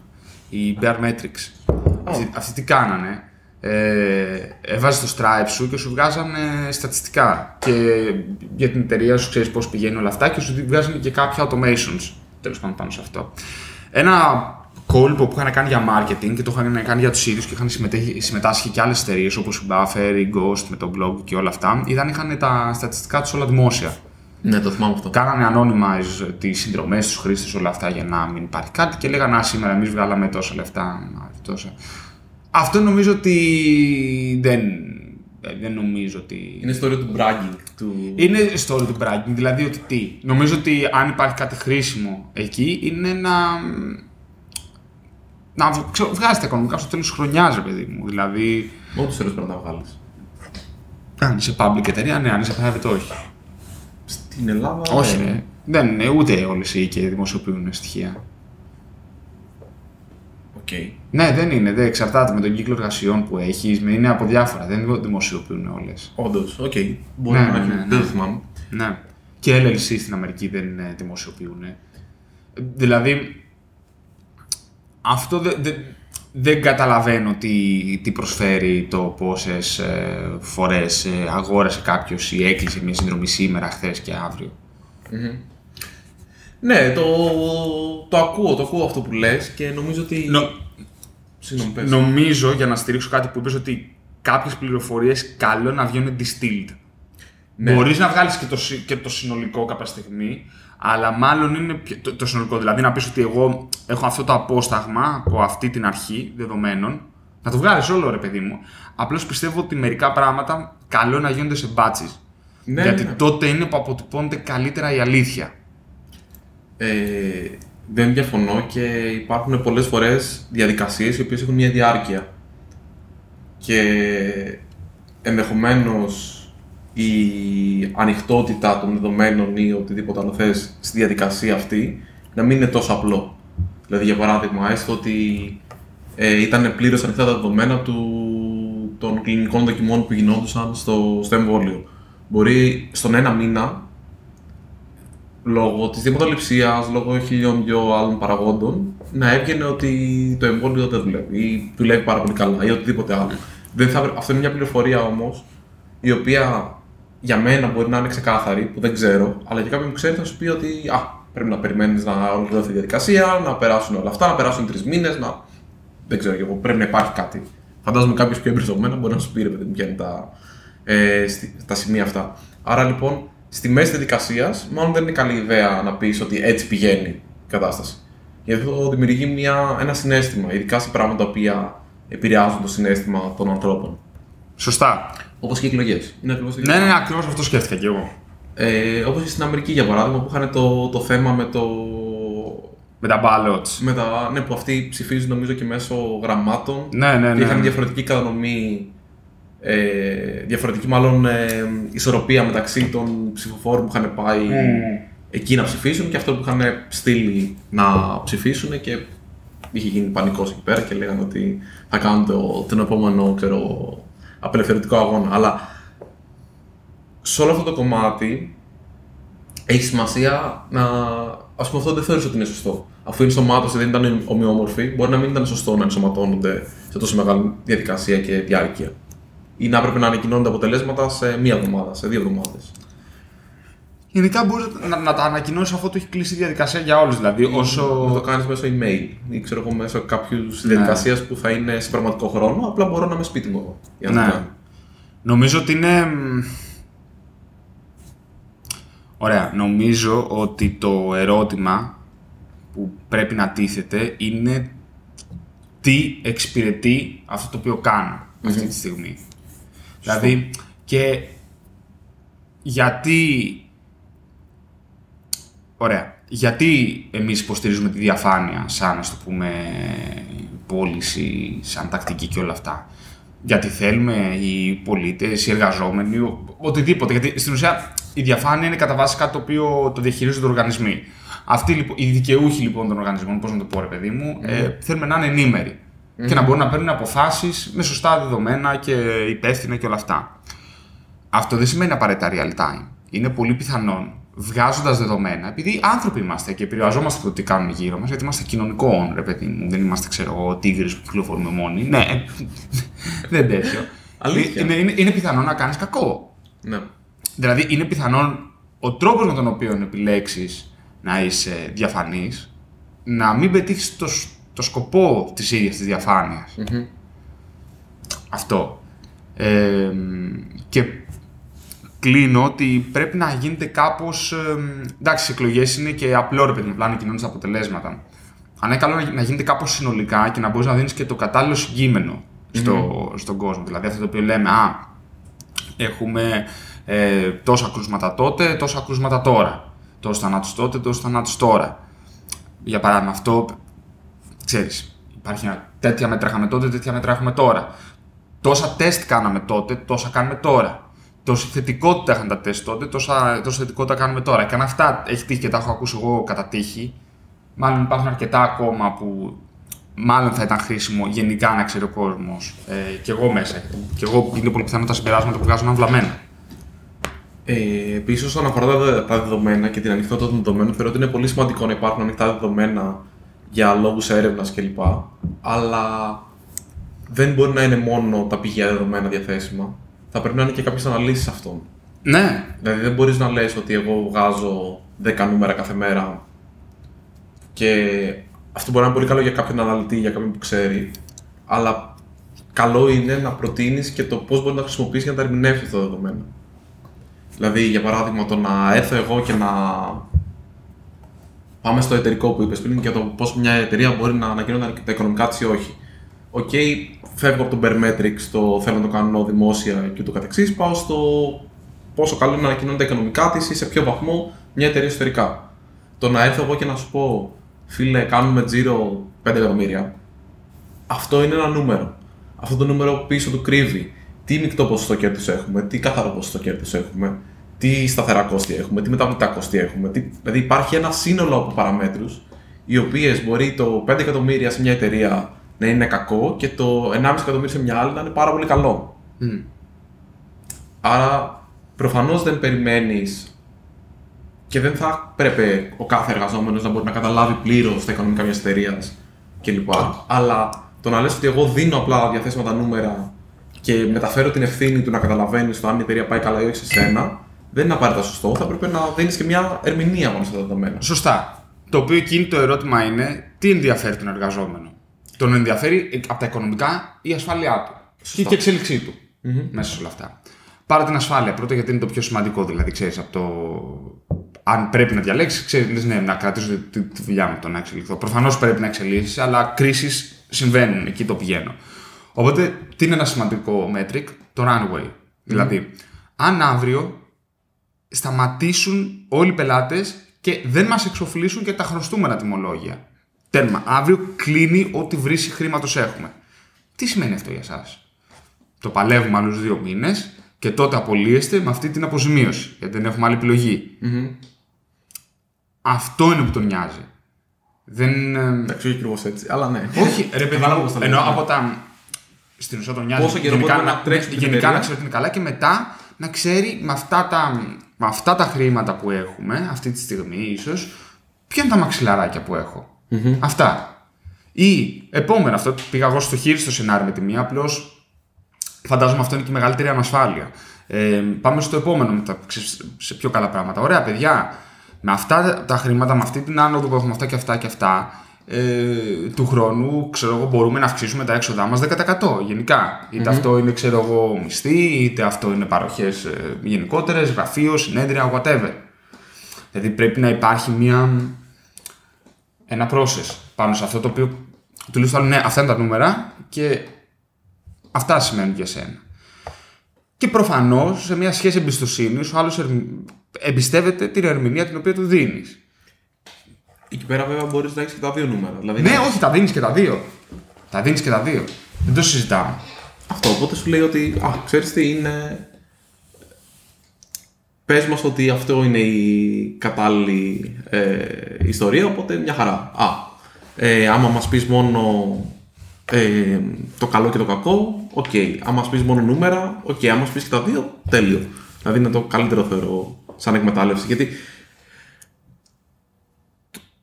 Η Bear Metrics. Αυτοί, αυτοί τι κάνανε. Ε, έβαζε το Stripe σου και σου βγάζανε στατιστικά. Και για την εταιρεία σου ξέρεις πώς πηγαίνει όλα αυτά και σου βγάζανε και κάποια automations τέλος πάντων πάνω σε αυτό. Ένα κόλπο που είχαν κάνει για marketing και το είχαν κάνει για τους ίδιους και είχαν συμμετέχει- συμμετάσχει και άλλες εταιρείες όπως η Buffer, η Ghost με το blog και όλα αυτά. Ήταν είχαν τα στατιστικά τους όλα δημόσια. Ναι, το θυμάμαι αυτό. Κάνανε anonymize τις συνδρομές στου χρήστες, όλα αυτά για να μην υπάρχει κάτι και λέγανε Α, σήμερα εμείς βγάλαμε τόσα λεφτά. να, Τόσα. Αυτό νομίζω ότι δεν, Ε, δεν νομίζω ότι. Είναι ιστορία του bragging. Του... Είναι story του bragging, δηλαδή ότι τι. Νομίζω ότι αν υπάρχει κάτι χρήσιμο εκεί είναι να. Να βγ- ξέρω, βγάζει τα οικονομικά στο τέλος της χρονιάς, ρε παιδί μου. Δηλαδή, Μόνο του θέλει πρέπει να τα βγάλεις. αν είσαι public εταιρεία, ναι, αν είσαι private, όχι. Στην Ελλάδα. όχι, ναι. ναι. Δεν είναι ούτε όλες οι οίκοι δημοσιοποιούν στοιχεία. Οκ. Ναι, δεν είναι. Δεν εξαρτάται με τον κύκλο εργασιών που έχεις. Είναι από διάφορα. Δεν δημοσιοποιούν όλες. Όντως, οκ. Μπορεί Ναι, να ναι, έχει. ναι, ναι. Δεν το θυμάμαι. Ναι. Και LLC στην Αμερική δεν ε, δημοσιοποιούν. Δηλαδή, αυτό δεν δεν- δεν καταλαβαίνω τι, τι προσφέρει το πόσες ε, φορές ε, αγόρασε κάποιος ή έκλεισε μια συνδρομή σήμερα, χθες και αύριο. Ναι, το, το ακούω, το ακούω αυτό που λες και νομίζω ότι. Νο- Συγγνώμη, πες. νομίζω, για να στηρίξω κάτι που είπες, ότι κάποιες πληροφορίες καλό να βγαίνουν distilled. Ναι. Μπορείς να βγάλεις και το, συ- και το συνολικό κάποια στιγμή, αλλά μάλλον είναι πιο- το, το συνολικό. Δηλαδή να πεις ότι εγώ έχω αυτό το απόσταγμα από αυτή την αρχή δεδομένων, να το βγάλεις όλο ρε παιδί μου. Απλώς πιστεύω ότι μερικά πράγματα καλό να γίνονται σε batches. Ναι, γιατί ναι, ναι. τότε είναι που αποτυπώνεται καλύτερα η αλήθεια. Ε, δεν διαφωνώ και υπάρχουν πολλές φορές διαδικασίες οι οποίες έχουν μια διάρκεια. Και ενδεχομένως η ανοιχτότητα των δεδομένων ή οτιδήποτε άλλο θες στη διαδικασία αυτή να μην είναι τόσο απλό. Δηλαδή, για παράδειγμα, έστω ότι ε, ήταν πλήρως ανοιχτά τα δεδομένα του, των κλινικών δοκιμών που γινόντουσαν στο, στο εμβόλιο. Μπορεί στον ένα μήνα λόγω της δημοτοληψίας, λόγω χιλιών δυο άλλων παραγόντων, να έβγαινε ότι το εμβόλιο δεν δουλεύει ή δουλεύει πάρα πολύ καλά ή οτιδήποτε άλλο. Δεν θα, αυτό είναι μια πληροφορία όμως η οποία για μένα μπορεί να είναι ξεκάθαρη, που δεν ξέρω, αλλά για κάποιον που ξέρει θα σου πει ότι α, πρέπει να περιμένεις να ολοκληρωθεί η διαδικασία, να περάσουν όλα αυτά, να περάσουν τρεις μήνες, να... δεν ξέρω και εγώ, πρέπει να υπάρχει κάτι. Φαντάζομαι κάποιος πιο εμπεριστατωμένο μπορεί να σου πει ρε παιδί μου ποια είναι τα, ε, στη- τα σημεία αυτά. Άρα λοιπόν, στη μέση τη διαδικασίας, μάλλον δεν είναι καλή ιδέα να πεις ότι έτσι πηγαίνει η κατάσταση. Γιατί αυτό δημιουργεί μια, ένα συνέστημα, ειδικά σε πράγματα τα οποία επηρεάζουν το συνέστημα των ανθρώπων. Σωστά. Όπως και οι εκλογές. Είναι ακριβώς Ναι, ναι, ακριβώς αυτό σκέφτηκα κι εγώ. Ε, Όπως και στην Αμερική για παράδειγμα, που είχαν το, το θέμα με το. Με τα ballots. Με τα, ναι, που αυτοί ψηφίζουν νομίζω και μέσω γραμμάτων. Ναι, ναι, Και ναι. είχαν διαφορετική κατανομή. Ε, διαφορετική μάλλον ε, ισορροπία μεταξύ των ψηφοφόρων που είχαν πάει εκεί να ψηφίσουν και αυτών που είχαν στείλει να ψηφίσουν και είχε γίνει πανικός εκεί πέρα και λέγανε ότι θα κάνουν το, τον επόμενο ξέρω, απελευθερωτικό αγώνα. Αλλά σε όλο αυτό το κομμάτι έχει σημασία να. Α πούμε, αυτό δεν θεωρείς ότι είναι σωστό. Αφού η ενσωμάτωση δεν ήταν ομοιόμορφη, μπορεί να μην ήταν σωστό να ενσωματώνονται σε τόσο μεγάλη διαδικασία και διάρκεια. Ή να έπρεπε να ανακοινώνονται αποτελέσματα σε μία εβδομάδα, σε δύο εβδομάδες. Γενικά μπορείς να, να τα ανακοινώσεις αφού το έχει κλείσει η διαδικασία για όλους. Δηλαδή, όσο. Να το κάνεις μέσω email ή ξέρω εγώ μέσω κάποιου διαδικασίας που θα είναι σε πραγματικό χρόνο. Απλά μπορώ να είμαι σπίτι μου εγώ. Για να Ναι. το κάνω. Νομίζω ότι είναι. μ, Ωραία. Νομίζω ότι το ερώτημα που πρέπει να τίθεται είναι τι εξυπηρετεί αυτό το οποίο κάνω αυτή τη στιγμή. Δηλαδή, και γιατί... Ωραία. Γιατί εμείς υποστηρίζουμε τη διαφάνεια σαν, ας το πούμε, πώληση, σαν τακτική και όλα αυτά; Γιατί θέλουμε οι πολίτες, οι εργαζόμενοι, ο- οτιδήποτε. Γιατί στην ουσία η διαφάνεια είναι κατά βάση κάτι το οποίο το διαχειρίζονται οι οργανισμοί. Αυτοί λοιπόν, οι δικαιούχοι λοιπόν των οργανισμών, πώς να το πω, ρε παιδί μου, ε, θέλουμε να είναι ενήμεροι και να μπορούν να παίρνουν αποφάσεις με σωστά δεδομένα και υπεύθυνα και όλα αυτά. Αυτό δεν σημαίνει απαραίτητα real time. Είναι πολύ πιθανόν βγάζοντας δεδομένα, επειδή άνθρωποι είμαστε και επηρεαζόμαστε από το τι κάνουν γύρω μας, γιατί είμαστε κοινωνικό όν, ρε παιδί μου. Δεν είμαστε, ξέρω εγώ, τίγρες που κυκλοφορούμε μόνοι. Ναι, <laughs> δεν τέτοιο. Αλήθεια. Είναι, είναι, είναι πιθανό να κάνεις κακό. Ναι. Δηλαδή, είναι πιθανόν ο τρόπος με τον οποίο επιλέξεις να είσαι διαφανής να μην πετύχεις το, σ- το σκοπό της ίδιας της διαφάνειας. Αυτό. Ε, και κλείνω ότι πρέπει να γίνεται κάπως. εντάξει, οι εκλογές είναι και απλό ρε παιδί μου, απλά ανακοινώνεις τα αποτελέσματα. Αλλά είναι καλό να, να γίνεται κάπως συνολικά και να μπορείς να δίνεις και το κατάλληλο συγκείμενο στο, στον κόσμο. Δηλαδή αυτό το οποίο λέμε, Α, έχουμε ε, τόσα κρούσματα τότε, τόσα κρούσματα τώρα. Τόσα θανάτους τότε, τόσα θανάτους τώρα. Για παράδειγμα, αυτό, ξέρεις, υπάρχει ένα, τέτοια μέτρα είχαμε τότε, τέτοια μέτρα έχουμε τώρα. Τόσα τεστ κάναμε τότε, τόσα κάνουμε τώρα. Τόση θετικότητα είχαν τα τεστ τότε, τόσα, τόση θετικότητα κάνουμε τώρα. Και αν αυτά έχει τύχει και τα έχω ακούσει εγώ κατά τύχη, μάλλον υπάρχουν αρκετά ακόμα που μάλλον θα ήταν χρήσιμο γενικά να ξέρει ο κόσμος. Ε, και εγώ μέσα. Και εγώ είναι πολύ πιθανό τα συμπεράσματα που βγάζουν να βλαμμένα. Ε, Επίσης, όσον αφορά τα, τα δεδομένα και την ανοιχτότητα των δεδομένων, θεωρώ ότι είναι πολύ σημαντικό να υπάρχουν ανοιχτά δεδομένα για λόγους έρευνας κλπ. Αλλά δεν μπορεί να είναι μόνο τα πηγαία δεδομένα διαθέσιμα. Θα πρέπει να είναι και κάποιες αναλύσεις αυτών. Ναι. Δηλαδή, δεν μπορείς να λες ότι εγώ βγάζω 10 νούμερα κάθε μέρα και αυτό μπορεί να είναι πολύ καλό για κάποιον αναλυτή, για κάποιον που ξέρει. Αλλά καλό είναι να προτείνεις και το πώς μπορεί να χρησιμοποιήσεις για να τα ερμηνεύσεις αυτά τα δεδομένα. Δηλαδή, για παράδειγμα, το να έρθω εγώ και να. Πάμε στο εταιρικό που είπες πριν για το πώς μια εταιρεία μπορεί να ανακοινώνει τα οικονομικά της ή όχι. Οκ, φεύγω από το Baremetrics, το θέλω να το κάνω δημόσια και το καθεξής. Πάω στο πόσο καλό είναι να ανακοινώνει τα οικονομικά της ή σε ποιο βαθμό μια εταιρεία εσωτερικά. Το να έρθω εγώ και να σου πω, φίλε, κάνουμε τζίρο 5 εκατομμύρια, αυτό είναι ένα νούμερο. Αυτό το νούμερο πίσω του κρύβει τι μεικτό ποσοστό κέρδους έχουμε, τι καθαρό ποσοστό κέρδους έχουμε, τι σταθερά κόστη έχουμε, τι μεταβλητά κόστη έχουμε. Τι... Δηλαδή υπάρχει ένα σύνολο από παραμέτρους, οι οποίες μπορεί το 5 εκατομμύρια σε μια εταιρεία να είναι κακό και το 1,5 εκατομμύριο σε μια άλλη να είναι πάρα πολύ καλό. Μμ. Άρα προφανώς δεν περιμένεις και δεν θα πρέπει ο κάθε εργαζόμενος να μπορεί να καταλάβει πλήρως τα οικονομικά μιας εταιρείας κλπ. Αλλά το να λες ότι εγώ δίνω απλά διαθέσιμα τα νούμερα και μεταφέρω την ευθύνη του να καταλαβαίνεις το αν η εταιρεία πάει καλά ή όχι σε σένα, δεν είναι απαραίτητα σωστό. Θα πρέπει να δίνεις και μια ερμηνεία πάνω σε αυτά τα δεδομένα. Σωστά. Το οποίο εκείνη το ερώτημα είναι τι ενδιαφέρει τον εργαζόμενο; Τον ενδιαφέρει από τα οικονομικά η ασφάλειά του. Και η εξέλιξή του μέσα σε όλα αυτά. Πάρε την ασφάλεια πρώτα γιατί είναι το πιο σημαντικό. Δηλαδή, ξέρεις από το. Αν πρέπει να διαλέξεις, ξέρεις, ναι, να κρατήσω τη, τη δουλειά μου το να εξελιχθώ. Προφανώς πρέπει να εξελίσσει, αλλά κρίσεις συμβαίνουν. Εκεί το πηγαίνω. Οπότε, τι είναι ένα σημαντικό metric, το runway. Δηλαδή, αν αύριο σταματήσουν όλοι οι πελάτες και δεν μας εξοφλήσουν και τα χρωστούμενα τιμολόγια. Τέρμα. Αύριο κλείνει ό,τι βρύση χρήματος έχουμε. Τι σημαίνει αυτό για εσάς; Το παλεύουμε άλλους δύο μήνες και τότε απολύεστε με αυτή την αποζημίωση. Γιατί δεν έχουμε άλλη επιλογή. Αυτό είναι που τον νοιάζει. Δεν. ε, Εντάξει, όχι ακριβώς έτσι, αλλά ναι. όχι, ρε παιδί Κατάλαβα μου, πώς το εννοώ λες, από ναι. τα. Στην ουσία τον νοιάζει. Πόσο καιρό γενικά, μπορούμε να τρέξουμε την γενικά εταιρεία. να ξέρει ότι είναι καλά και μετά να ξέρει με αυτά τα, με αυτά τα χρήματα που έχουμε, αυτή τη στιγμή ίσως, ποια είναι τα μαξιλαράκια που έχω. Αυτά. Ή επόμενα, αυτό πήγα εγώ στο χείριστο σενάριο με τη μία, απλώς φαντάζομαι αυτό είναι και η μεγαλύτερη ανασφάλεια. Ε, πάμε στο επόμενο, με τα, ξέρεις, σε πιο καλά πράγματα. Ωραία, παιδιά, με αυτά τα χρήματα, με αυτή την άνοδο που έχουμε αυτά και αυτά και αυτά, ε, του χρόνου, ξέρω εγώ, μπορούμε να αυξήσουμε τα έξοδά μας 10% γενικά. Είτε αυτό είναι, ξέρω εγώ, μισθή, είτε αυτό είναι παροχές ε, γενικότερες, γραφείο, συνέδρια, whatever. Δηλαδή πρέπει να υπάρχει μια, ένα process πάνω σε αυτό το οποίο τουλάχιστον ναι, αυτά είναι τα νούμερα και αυτά σημαίνουν για σένα. Και προφανώς σε μια σχέση εμπιστοσύνης, ο άλλος εμπιστεύεται την ερμηνεία την οποία του δίνεις. Εκεί πέρα βέβαια μπορείς να έχεις και τα δύο νούμερα. Δηλαδή, Ναι, να- όχι, τα δίνεις και τα δύο. Τα δίνεις και τα δύο. Δεν το συζητάμε. Αυτό, οπότε σου λέει ότι, α, ξέρεις τι είναι... Πες μας ότι αυτό είναι η κατάλληλη ε, ιστορία, οπότε μια χαρά. Α, ε, άμα μας πεις μόνο ε, το καλό και το κακό, οκ. Άμα μας πεις μόνο νούμερα, οκ. Άμα μας πεις και τα δύο, τέλειο. Δηλαδή είναι το καλύτερο θεωρώ σαν εκμετάλλευση. Γιατί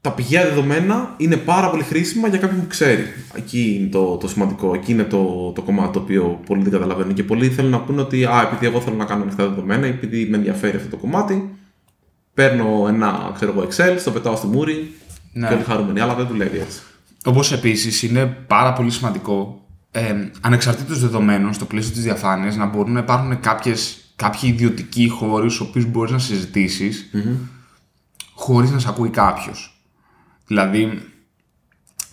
τα πηγαία δεδομένα είναι πάρα πολύ χρήσιμα για κάποιον που ξέρει. Εκεί είναι το, το σημαντικό, εκεί είναι το, το κομμάτι το οποίο πολλοί δεν καταλαβαίνουν. Και πολλοί θέλουν να πούνε ότι α, επειδή εγώ θέλω να κάνω ανοιχτά δεδομένα, επειδή με ενδιαφέρει αυτό το κομμάτι, παίρνω ένα ξέρω εγώ, Excel, το πετάω στη μούρη Ναι. και όλοι χαρούμενοι. Αλλά δεν δουλεύει έτσι. Όπως επίσης είναι πάρα πολύ σημαντικό ε, ανεξαρτήτως δεδομένων στο πλαίσιο της διαφάνειας να μπορούν να υπάρχουν κάποιες, κάποιοι ιδιωτικοί χώροι στους οποίους μπορείς να συζητήσεις χωρίς να σε ακούει κάποιος. Δηλαδή,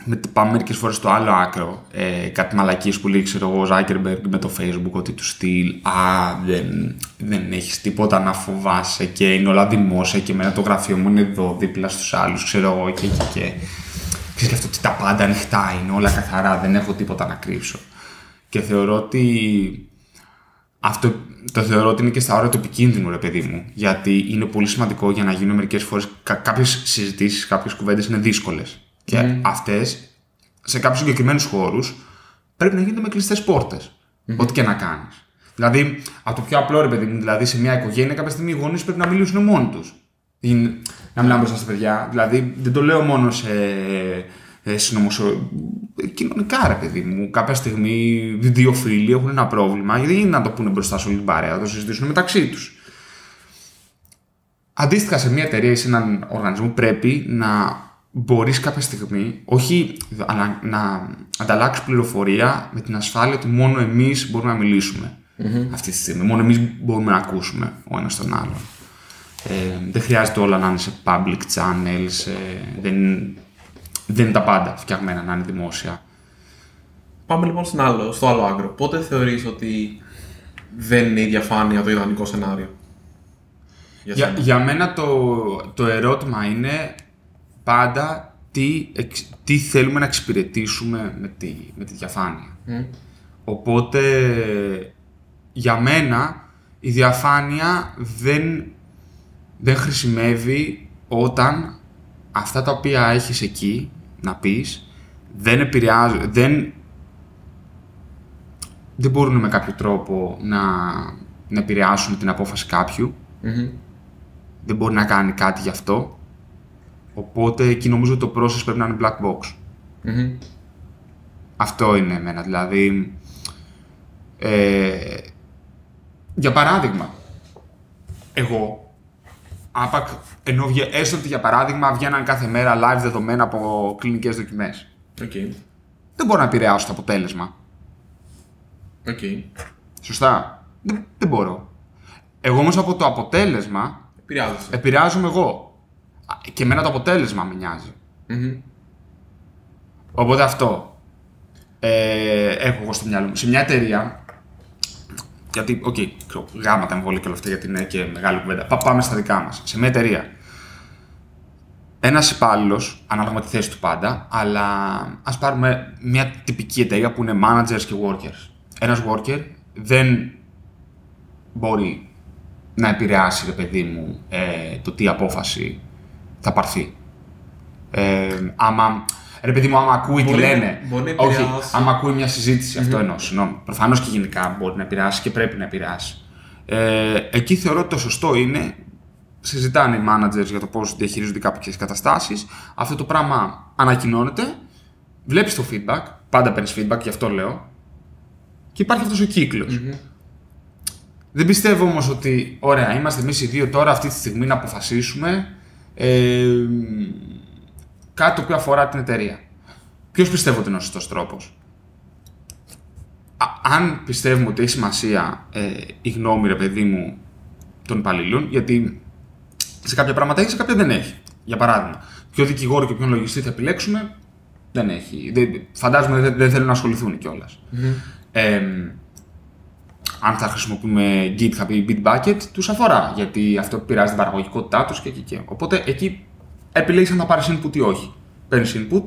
με, πάμε μερικές φορές στο άλλο άκρο. Ε, κάτι μαλακίες που λέει ξέρω εγώ, ο Ζάκερμπεργκ με το Facebook ότι του στυλ Α, δεν, δεν έχεις τίποτα να φοβάσαι και είναι όλα δημόσια και εμένα το γραφείο μου είναι εδώ δίπλα στους άλλους, ξέρω εγώ και και και. Ξέρεις και αυτό ότι τα πάντα ανοιχτά είναι, όλα καθαρά, δεν έχω τίποτα να κρύψω. Και θεωρώ ότι αυτό το θεωρώ ότι είναι και στα όρια του επικίνδυνου, ρε παιδί μου. Γιατί είναι πολύ σημαντικό για να γίνουν μερικές φορές κάποιες συζητήσεις, κάποιες κουβέντες είναι δύσκολες. Και mm. αυτές σε κάποιους συγκεκριμένους χώρους πρέπει να γίνονται με κλειστές πόρτες. Mm-hmm. Ό,τι και να κάνεις. Δηλαδή, από το πιο απλό ρε παιδί μου, δηλαδή σε μια οικογένεια κάποια στιγμή οι γονείς πρέπει να μιλήσουν μόνοι τους. Να μιλάμε μπροστά στα παιδιά. Δηλαδή, δεν το λέω μόνο σε ε, συνωμοσιο... κοινωνικά ρε παιδί μου. Κάποια στιγμή δύο φίλοι έχουν ένα πρόβλημα, γιατί είναι να το πούνε μπροστά σε όλη την παρέα, να το συζητήσουν μεταξύ τους. Αντίστοιχα σε μια εταιρεία ή σε έναν οργανισμό πρέπει να μπορείς κάποια στιγμή, όχι αλλά να ανταλλάξεις πληροφορία με την ασφάλεια ότι μόνο εμείς μπορούμε να μιλήσουμε mm-hmm. αυτή τη στιγμή. Μόνο εμείς μπορούμε να ακούσουμε ο ένας τον άλλον. Ε, δεν χρειάζεται όλα να είναι σε public channels, ε, δεν, δεν είναι τα πάντα φτιαγμένα να είναι δημόσια. Πάμε λοιπόν στην άλλο, στο άλλο άκρο. Πότε θεωρείς ότι δεν είναι η διαφάνεια το ιδανικό σενάριο; Για, για, για μένα το, το ερώτημα είναι πάντα τι, τι θέλουμε να εξυπηρετήσουμε με τη, με τη διαφάνεια. Οπότε, για μένα, η διαφάνεια δεν, δεν χρησιμεύει όταν αυτά τα οποία έχεις εκεί να πεις δεν επηρεάζουν, δεν, δεν μπορούν με κάποιο τρόπο να, να επηρεάσουν την απόφαση Δεν μπορεί να κάνει κάτι γι' αυτό. Οπότε εκεί νομίζω ότι το process πρέπει να είναι black box. Αυτό είναι εμένα. Δηλαδή, ε, για παράδειγμα, εγώ, άπακ, ενώ έστω ότι για παράδειγμα βγαίναν κάθε μέρα live δεδομένα από κλινικές δοκιμές. Okay. Δεν μπορώ να επηρεάσω το αποτέλεσμα. Okay. Σωστά. Δεν, δεν μπορώ. Εγώ όμως από το αποτέλεσμα επηρεάζομαι εγώ. Και εμένα το αποτέλεσμα με νοιάζει. Οπότε αυτό ε, έχω εγώ στο μυαλό μου. Σε μια εταιρεία. Γιατί, οκ, okay, γάμα τα εμβόλια και όλα αυτά γιατί είναι και μεγάλη κουβέντα. πάμε στα δικά μας. Σε μια εταιρεία. Ένας υπάλληλος, ανάλογα με τη θέση του πάντα, αλλά ας πάρουμε μια τυπική εταιρεία που είναι managers και workers. Ένας worker δεν μπορεί να επηρεάσει, ρε παιδί μου, ε, το τι απόφαση θα πάρθει. Ε, άμα, ρε παιδί μου, άμα ακούει τι λένε. Μπορεί όχι, άμα ακούει μια συζήτηση, mm-hmm. αυτό εννοώ. Συγγνώμη. Προφανώς και γενικά μπορεί να επηρεάσει και πρέπει να επηρεάσει. Ε, εκεί θεωρώ ότι το σωστό είναι. Συζητάνε οι managers για το πώς διαχειρίζονται κάποιες καταστάσεις. Αυτό το πράγμα ανακοινώνεται. Βλέπεις το feedback. Πάντα παίρνεις feedback, γι' αυτό λέω. Και υπάρχει αυτός ο κύκλος. Mm-hmm. Δεν πιστεύω όμως ότι, ωραία, είμαστε εμείς οι δύο τώρα αυτή τη στιγμή να αποφασίσουμε ε, κάτι το οποίο αφορά την εταιρεία. Ποιος πιστεύω ότι είναι ο σωστός τρόπος; Αν πιστεύουμε ότι έχει σημασία ε, η γνώμη, ρε παιδί μου, των υπαλλήλων, γιατί σε κάποια πράγματα έχει, σε κάποια δεν έχει. Για παράδειγμα, ποιο δικηγόρο και ποιον λογιστή θα επιλέξουμε, δεν έχει. Δεν, φαντάζομαι δεν, δεν θέλουν να ασχοληθούν κιόλας. Mm-hmm. Ε, αν θα χρησιμοποιούμε GitHub ή Bitbucket, τους αφορά. Γιατί αυτό επηρεάζει την παραγωγικότητά τους και εκεί και. Οπότε εκεί επιλέγεις αν θα πάρεις input ή όχι. Παίρνεις input,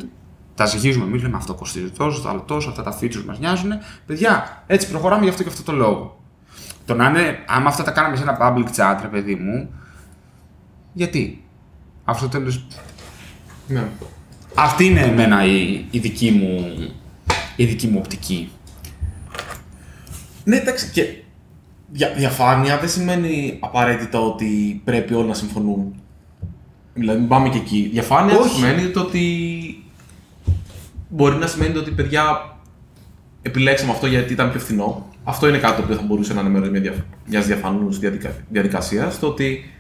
τα ζυγίζουμε εμείς, λέμε αυτό κοστίζει τόσο, το άλλο τόσο, αυτά τα features μας νοιάζουν. Παιδιά, έτσι προχωράμε γι' αυτό και αυτό το λόγο. Το να είναι, άμα αυτά τα κάναμε σε ένα public chat, ρε παιδί μου, γιατί; Αυτό τέλος. Ναι. Αυτή είναι εμένα η, η, δική μου, η δική μου οπτική. Ναι, εντάξει, και δια, διαφάνεια δεν σημαίνει απαραίτητα ότι πρέπει όλοι να συμφωνούν. Δηλαδή, πάμε και εκεί. Διαφάνεια Όχι. σημαίνει το ότι. Μπορεί να σημαίνει ότι παιδιά επιλέξαμε αυτό γιατί ήταν πιο φθηνό. Αυτό είναι κάτι το οποίο θα μπορούσε να είναι μέρος μια διαφανούς διαδικασίας. Το ότι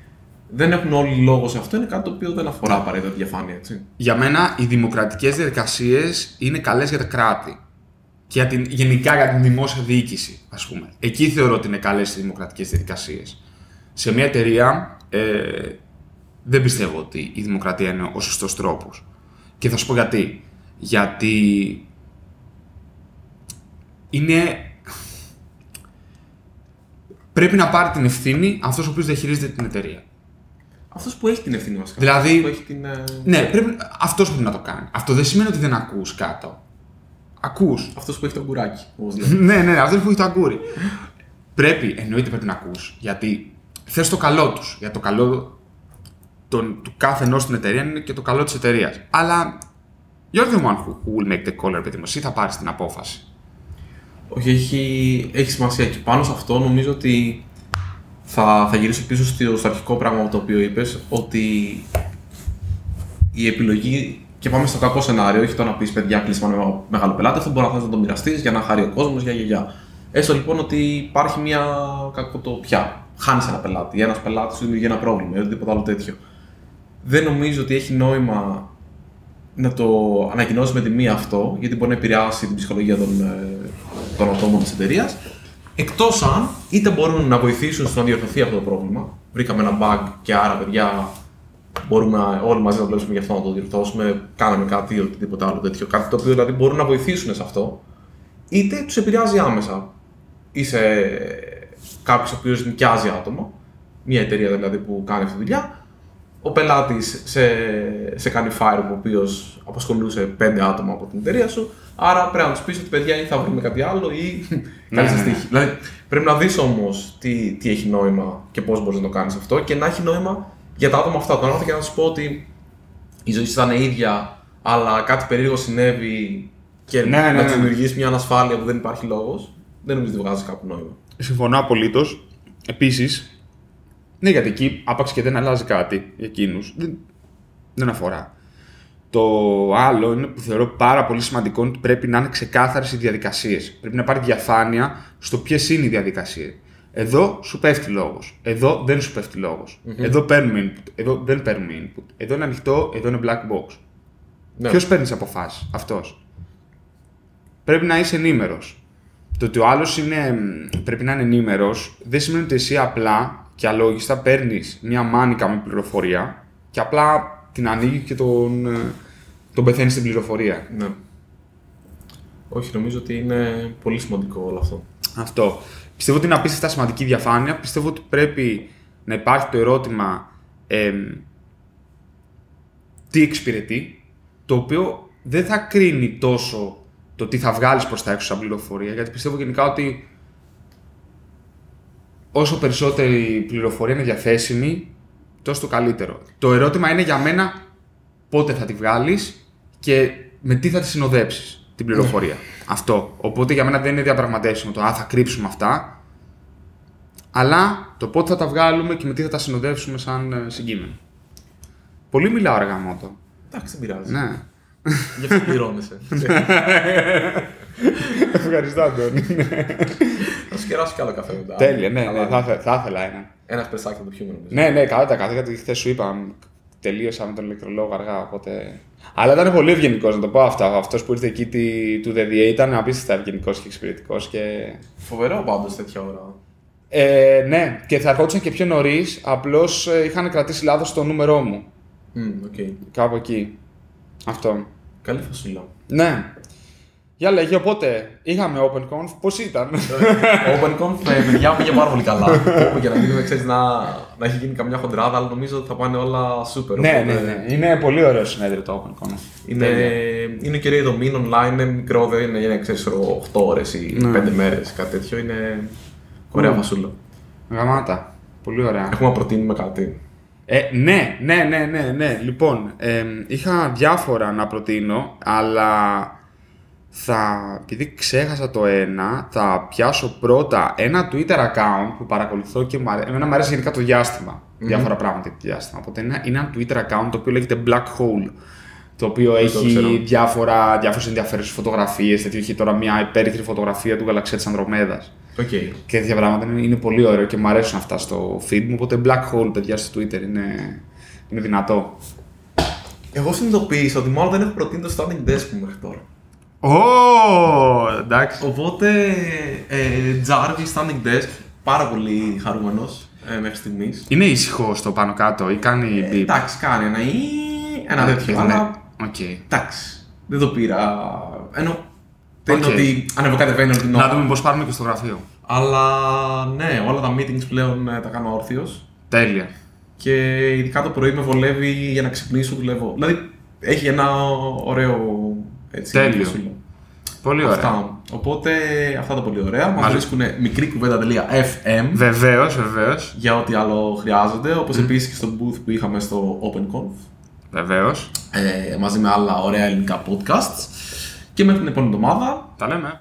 δεν έχουν όλοι λόγο σε αυτό είναι κάτι το οποίο δεν αφορά απαραίτητα τη διαφάνεια. Έτσι. Για μένα, οι δημοκρατικές διαδικασίες είναι καλές για τα κράτη και για την, γενικά για την δημόσια διοίκηση, ας πούμε. Εκεί θεωρώ ότι είναι καλές οι δημοκρατικές διαδικασίες. Σε μια εταιρεία ε, δεν πιστεύω ότι η δημοκρατία είναι ο σωστός τρόπος. Και θα σου πω γιατί. Γιατί είναι. Πρέπει να πάρει την ευθύνη αυτός ο οποίος διαχειρίζεται την εταιρεία. Αυτός που έχει την ευθύνη βασικά. Δηλαδή- Αυτός Που έχει την, ε, Ναι, πρέπει... αυτός πρέπει να το κάνει. Αυτό δεν σημαίνει ότι δεν ακούς κάτω. Ακούς. Αυτός που έχει το κουράκι. Όπως λέμε. <laughs> ναι, ναι, αυτός που έχει το αγκούρι. πρέπει, εννοείται πρέπει να ακούς. Γιατί θες το καλό τους. Για το καλό των, του κάθε ενός στην εταιρεία είναι και το καλό της εταιρείας. Αλλά you're the one who who will make the call, ρε παιδί μου. Εσύ θα πάρεις την απόφαση. Όχι, έχει, έχει σημασία. Και πάνω σε αυτό νομίζω ότι θα, θα γυρίσω πίσω στο, στο αρχικό πράγμα το οποίο είπες, ότι η επιλογή. Και πάμε στο κακό σενάριο, όχι το να πεις παιδιά κλείσμα με μεγάλο πελάτη, αυτό μπορεί να θες να το μοιραστεί για να χάρει ο κόσμος, για, για, για. Έστω λοιπόν ότι υπάρχει μια κακοτοπιά. Χάνεις ένα πελάτη, ένας πελάτης σου δημιουργεί ένα πρόβλημα ή οτιδήποτε άλλο τέτοιο. Δεν νομίζω ότι έχει νόημα να το ανακοινώσει με τη μία αυτό, γιατί μπορεί να επηρεάσει την ψυχολογία των, ε, των ατόμων της εταιρείας. Εκτός αν είτε μπορούν να βοηθήσουν στο να διορθωθεί αυτό το πρόβλημα. Βρήκαμε ένα bug και άρα, παιδιά, μπορούμε όλοι μαζί να δουλέψουμε για αυτό να το διορθώσουμε. Κάναμε κάτι ή οτιδήποτε άλλο τέτοιο. Κάτι το οποίο δηλαδή μπορούν να βοηθήσουν σε αυτό. Είτε τους επηρεάζει άμεσα. Είσαι κάποιος ο οποίος νοικιάζει άτομα, μια εταιρεία δηλαδή που κάνει αυτή τη δουλειά, ο πελάτης σε, σε κάνει fire ο οποίος απασχολούσε πέντε άτομα από την εταιρεία σου. Άρα πρέπει να τους πεις ότι παιδιά ή θα βρούμε κάτι άλλο ή <laughs> κάνεις ναι, ναι. στοίχη. Δηλαδή πρέπει να δεις όμως τι, τι έχει νόημα και πώς μπορείς να το κάνεις αυτό και να έχει νόημα για τα άτομα αυτά. Τον έρθω και να σου πω ότι η ζωή σου ήταν ίδια, αλλά κάτι περίεργο συνέβη και Ναι, ναι, να ναι. του δημιουργήσει μια ανασφάλεια που δεν υπάρχει λόγος. Δεν νομίζω ότι βγάζει κάποιο νόημα. Συμφωνώ απολύτως. Επίσης, ναι, γιατί εκεί άπαξ και δεν αλλάζει κάτι για εκείνους. Δεν, δεν αφορά. Το άλλο είναι που θεωρώ πάρα πολύ σημαντικό είναι ότι πρέπει να είναι ξεκάθαρες οι διαδικασίες. Πρέπει να υπάρχει διαφάνεια στο ποιες είναι οι διαδικασίες. Εδώ σου πέφτει λόγος. Εδώ δεν σου πέφτει λόγος. Εδώ παίρνουμε input. Εδώ δεν παίρνουμε input. Εδώ είναι ανοιχτό. Εδώ είναι black box. Ναι. Ποιος παίρνει αποφάσεις, αυτός. Πρέπει να είσαι ενήμερος. Το ότι ο άλλος πρέπει να είναι ενήμερος δεν σημαίνει ότι εσύ απλά και αλόγιστα παίρνεις μια μάνικα με πληροφορία και απλά την ανοίγει και τον, ε, τον πεθαίνει στην πληροφορία. Ναι. Όχι, νομίζω ότι είναι πολύ σημαντικό όλο αυτό. Αυτό. Πιστεύω ότι είναι απίστευτα σημαντική διαφάνεια. Πιστεύω ότι πρέπει να υπάρχει το ερώτημα εμ, τι εξυπηρετεί, το οποίο δεν θα κρίνει τόσο το τι θα βγάλεις προς τα έξω σαν πληροφορία, γιατί πιστεύω γενικά ότι όσο περισσότερη πληροφορία είναι διαθέσιμη, τόσο το καλύτερο. Το ερώτημα είναι για μένα πότε θα τη βγάλεις και με τι θα τη συνοδέψεις την πληροφορία. Αυτό. Οπότε για μένα δεν είναι διαπραγματεύσιμο το «Α, θα κρύψουμε αυτά», αλλά το πότε θα τα βγάλουμε και με τι θα τα συνοδεύσουμε σαν ε, συγκείμενο. Πολύ μιλάω, ρε γαμώτο. Εντάξει, δεν πειράζει. Ναι. Γι' αυτό πληρώνεσαι. <laughs> Ευχαριστώ, Αντώνη. Θα σου κεράσω κι άλλο καφέ μετά. Τέλεια, ναι, ναι, Αλλά θα, ήθελα- θα ήθελα ένα. Ένας σπρεσάκι θα το πιούμε νομίζω. Ναι, ναι, καλά τα κάθε γιατί χθες σου είπα. Τελείωσα με τον ηλεκτρολόγο αργά, οπότε. Αλλά ήταν πολύ ευγενικός να το πω αυτά. Αυτός που ήρθε εκεί τη- του ΔΔΕ ήταν απίστευτα ευγενικός και εξυπηρετικός. Και... Φοβερό πάντως τέτοια ώρα. Ε, ναι, και θα ερχόντουσαν και πιο νωρίς. Απλώς είχαν κρατήσει λάθος το νούμερό μου. Μμμ, οκ. Κάπου εκεί. Αυτό. Καλή φασούλα. Ναι. Για λέγε, οπότε είχαμε OpenConf, πώς ήταν; Ο OpenConf, ε, παιδιά, πήγε πάρα πολύ καλά. Όπου και να μην ξέρεις να, να έχει γίνει καμιά χοντράδα, αλλά νομίζω ότι θα πάνε όλα super. ναι, οπότε ναι, ναι. Είναι πολύ ωραίο συνέδριο το OpenConf. Είναι, είναι και η δομή online, είναι μικρό, δεν είναι, είναι ξέρεις, 8 ώρες ή Ναι. 5 μέρες, κάτι τέτοιο. Είναι ωραία Mm. φασούλα. Γαμάτα. Πολύ ωραία. Έχουμε να προτείνουμε κάτι. Ε, ναι, ναι, ναι, ναι, ναι. Λοιπόν, εμ, είχα διάφορα να προτείνω, αλλά θα, επειδή ξέχασα το ένα, θα πιάσω πρώτα ένα Twitter account που παρακολουθώ και μου αρέσει. Εμένα μου αρέσει γενικά το διαστημα Διάφορα πράγματα για το διάστημα. Οπότε είναι, είναι ένα Twitter account το οποίο λέγεται Black Hole. Το οποίο το έχει ξέρω. διάφορα, διάφορες ενδιαφέρουσες φωτογραφίες. τέτοιο. Έχει τώρα μια υπέρυθρη φωτογραφία του γαλαξία της Ανδρομέδας Οκ. και τέτοια πράγματα. Είναι, είναι πολύ ωραίο και μου αρέσουν αυτά στο feed μου. Οπότε Black Hole, παιδιά, στο Twitter είναι, είναι δυνατό. Εγώ συνειδητοποίησα ότι μάλλον δεν έχω προτείνει το standing desk μου μέχρι τώρα. Ω, εντάξει. Οπότε, ε, Jarvis standing desk, πάρα πολύ χαρούμενος ε, μέχρι στιγμής. Είναι ήσυχο στο πάνω κάτω ή κάνει beep; εντάξει, κάνει ένα ή ένα τέτοιο. ναι. Αλλά Οκ. εντάξει. Δεν το πήρα. Ενώ δεν είναι Οκ. ότι ανεβοκατεβαίνει όλη την Να ώρα. δούμε πώς πάρουμε και στο γραφείο. Αλλά ναι, όλα τα meetings πλέον ε, τα κάνω όρθιος. Τέλεια. Και ειδικά το πρωί με βολεύει για να ξυπνήσω, δουλεύω. Δηλαδή έχει ένα ωραίο. Έτσι, Τέλειο. σύλλο. Πολύ ωραία. Αυτά. Οπότε αυτά τα πολύ ωραία. Μας Μας- βρίσκουν μικρή Βεβαίως, βεβαίως. για ό,τι άλλο χρειάζεται. Όπως επίσης και στο booth που είχαμε στο OpenConf. Βεβαίως. Ε, μαζί με άλλα ωραία ελληνικά podcasts. Και μέχρι την επόμενη εβδομάδα Τα λέμε.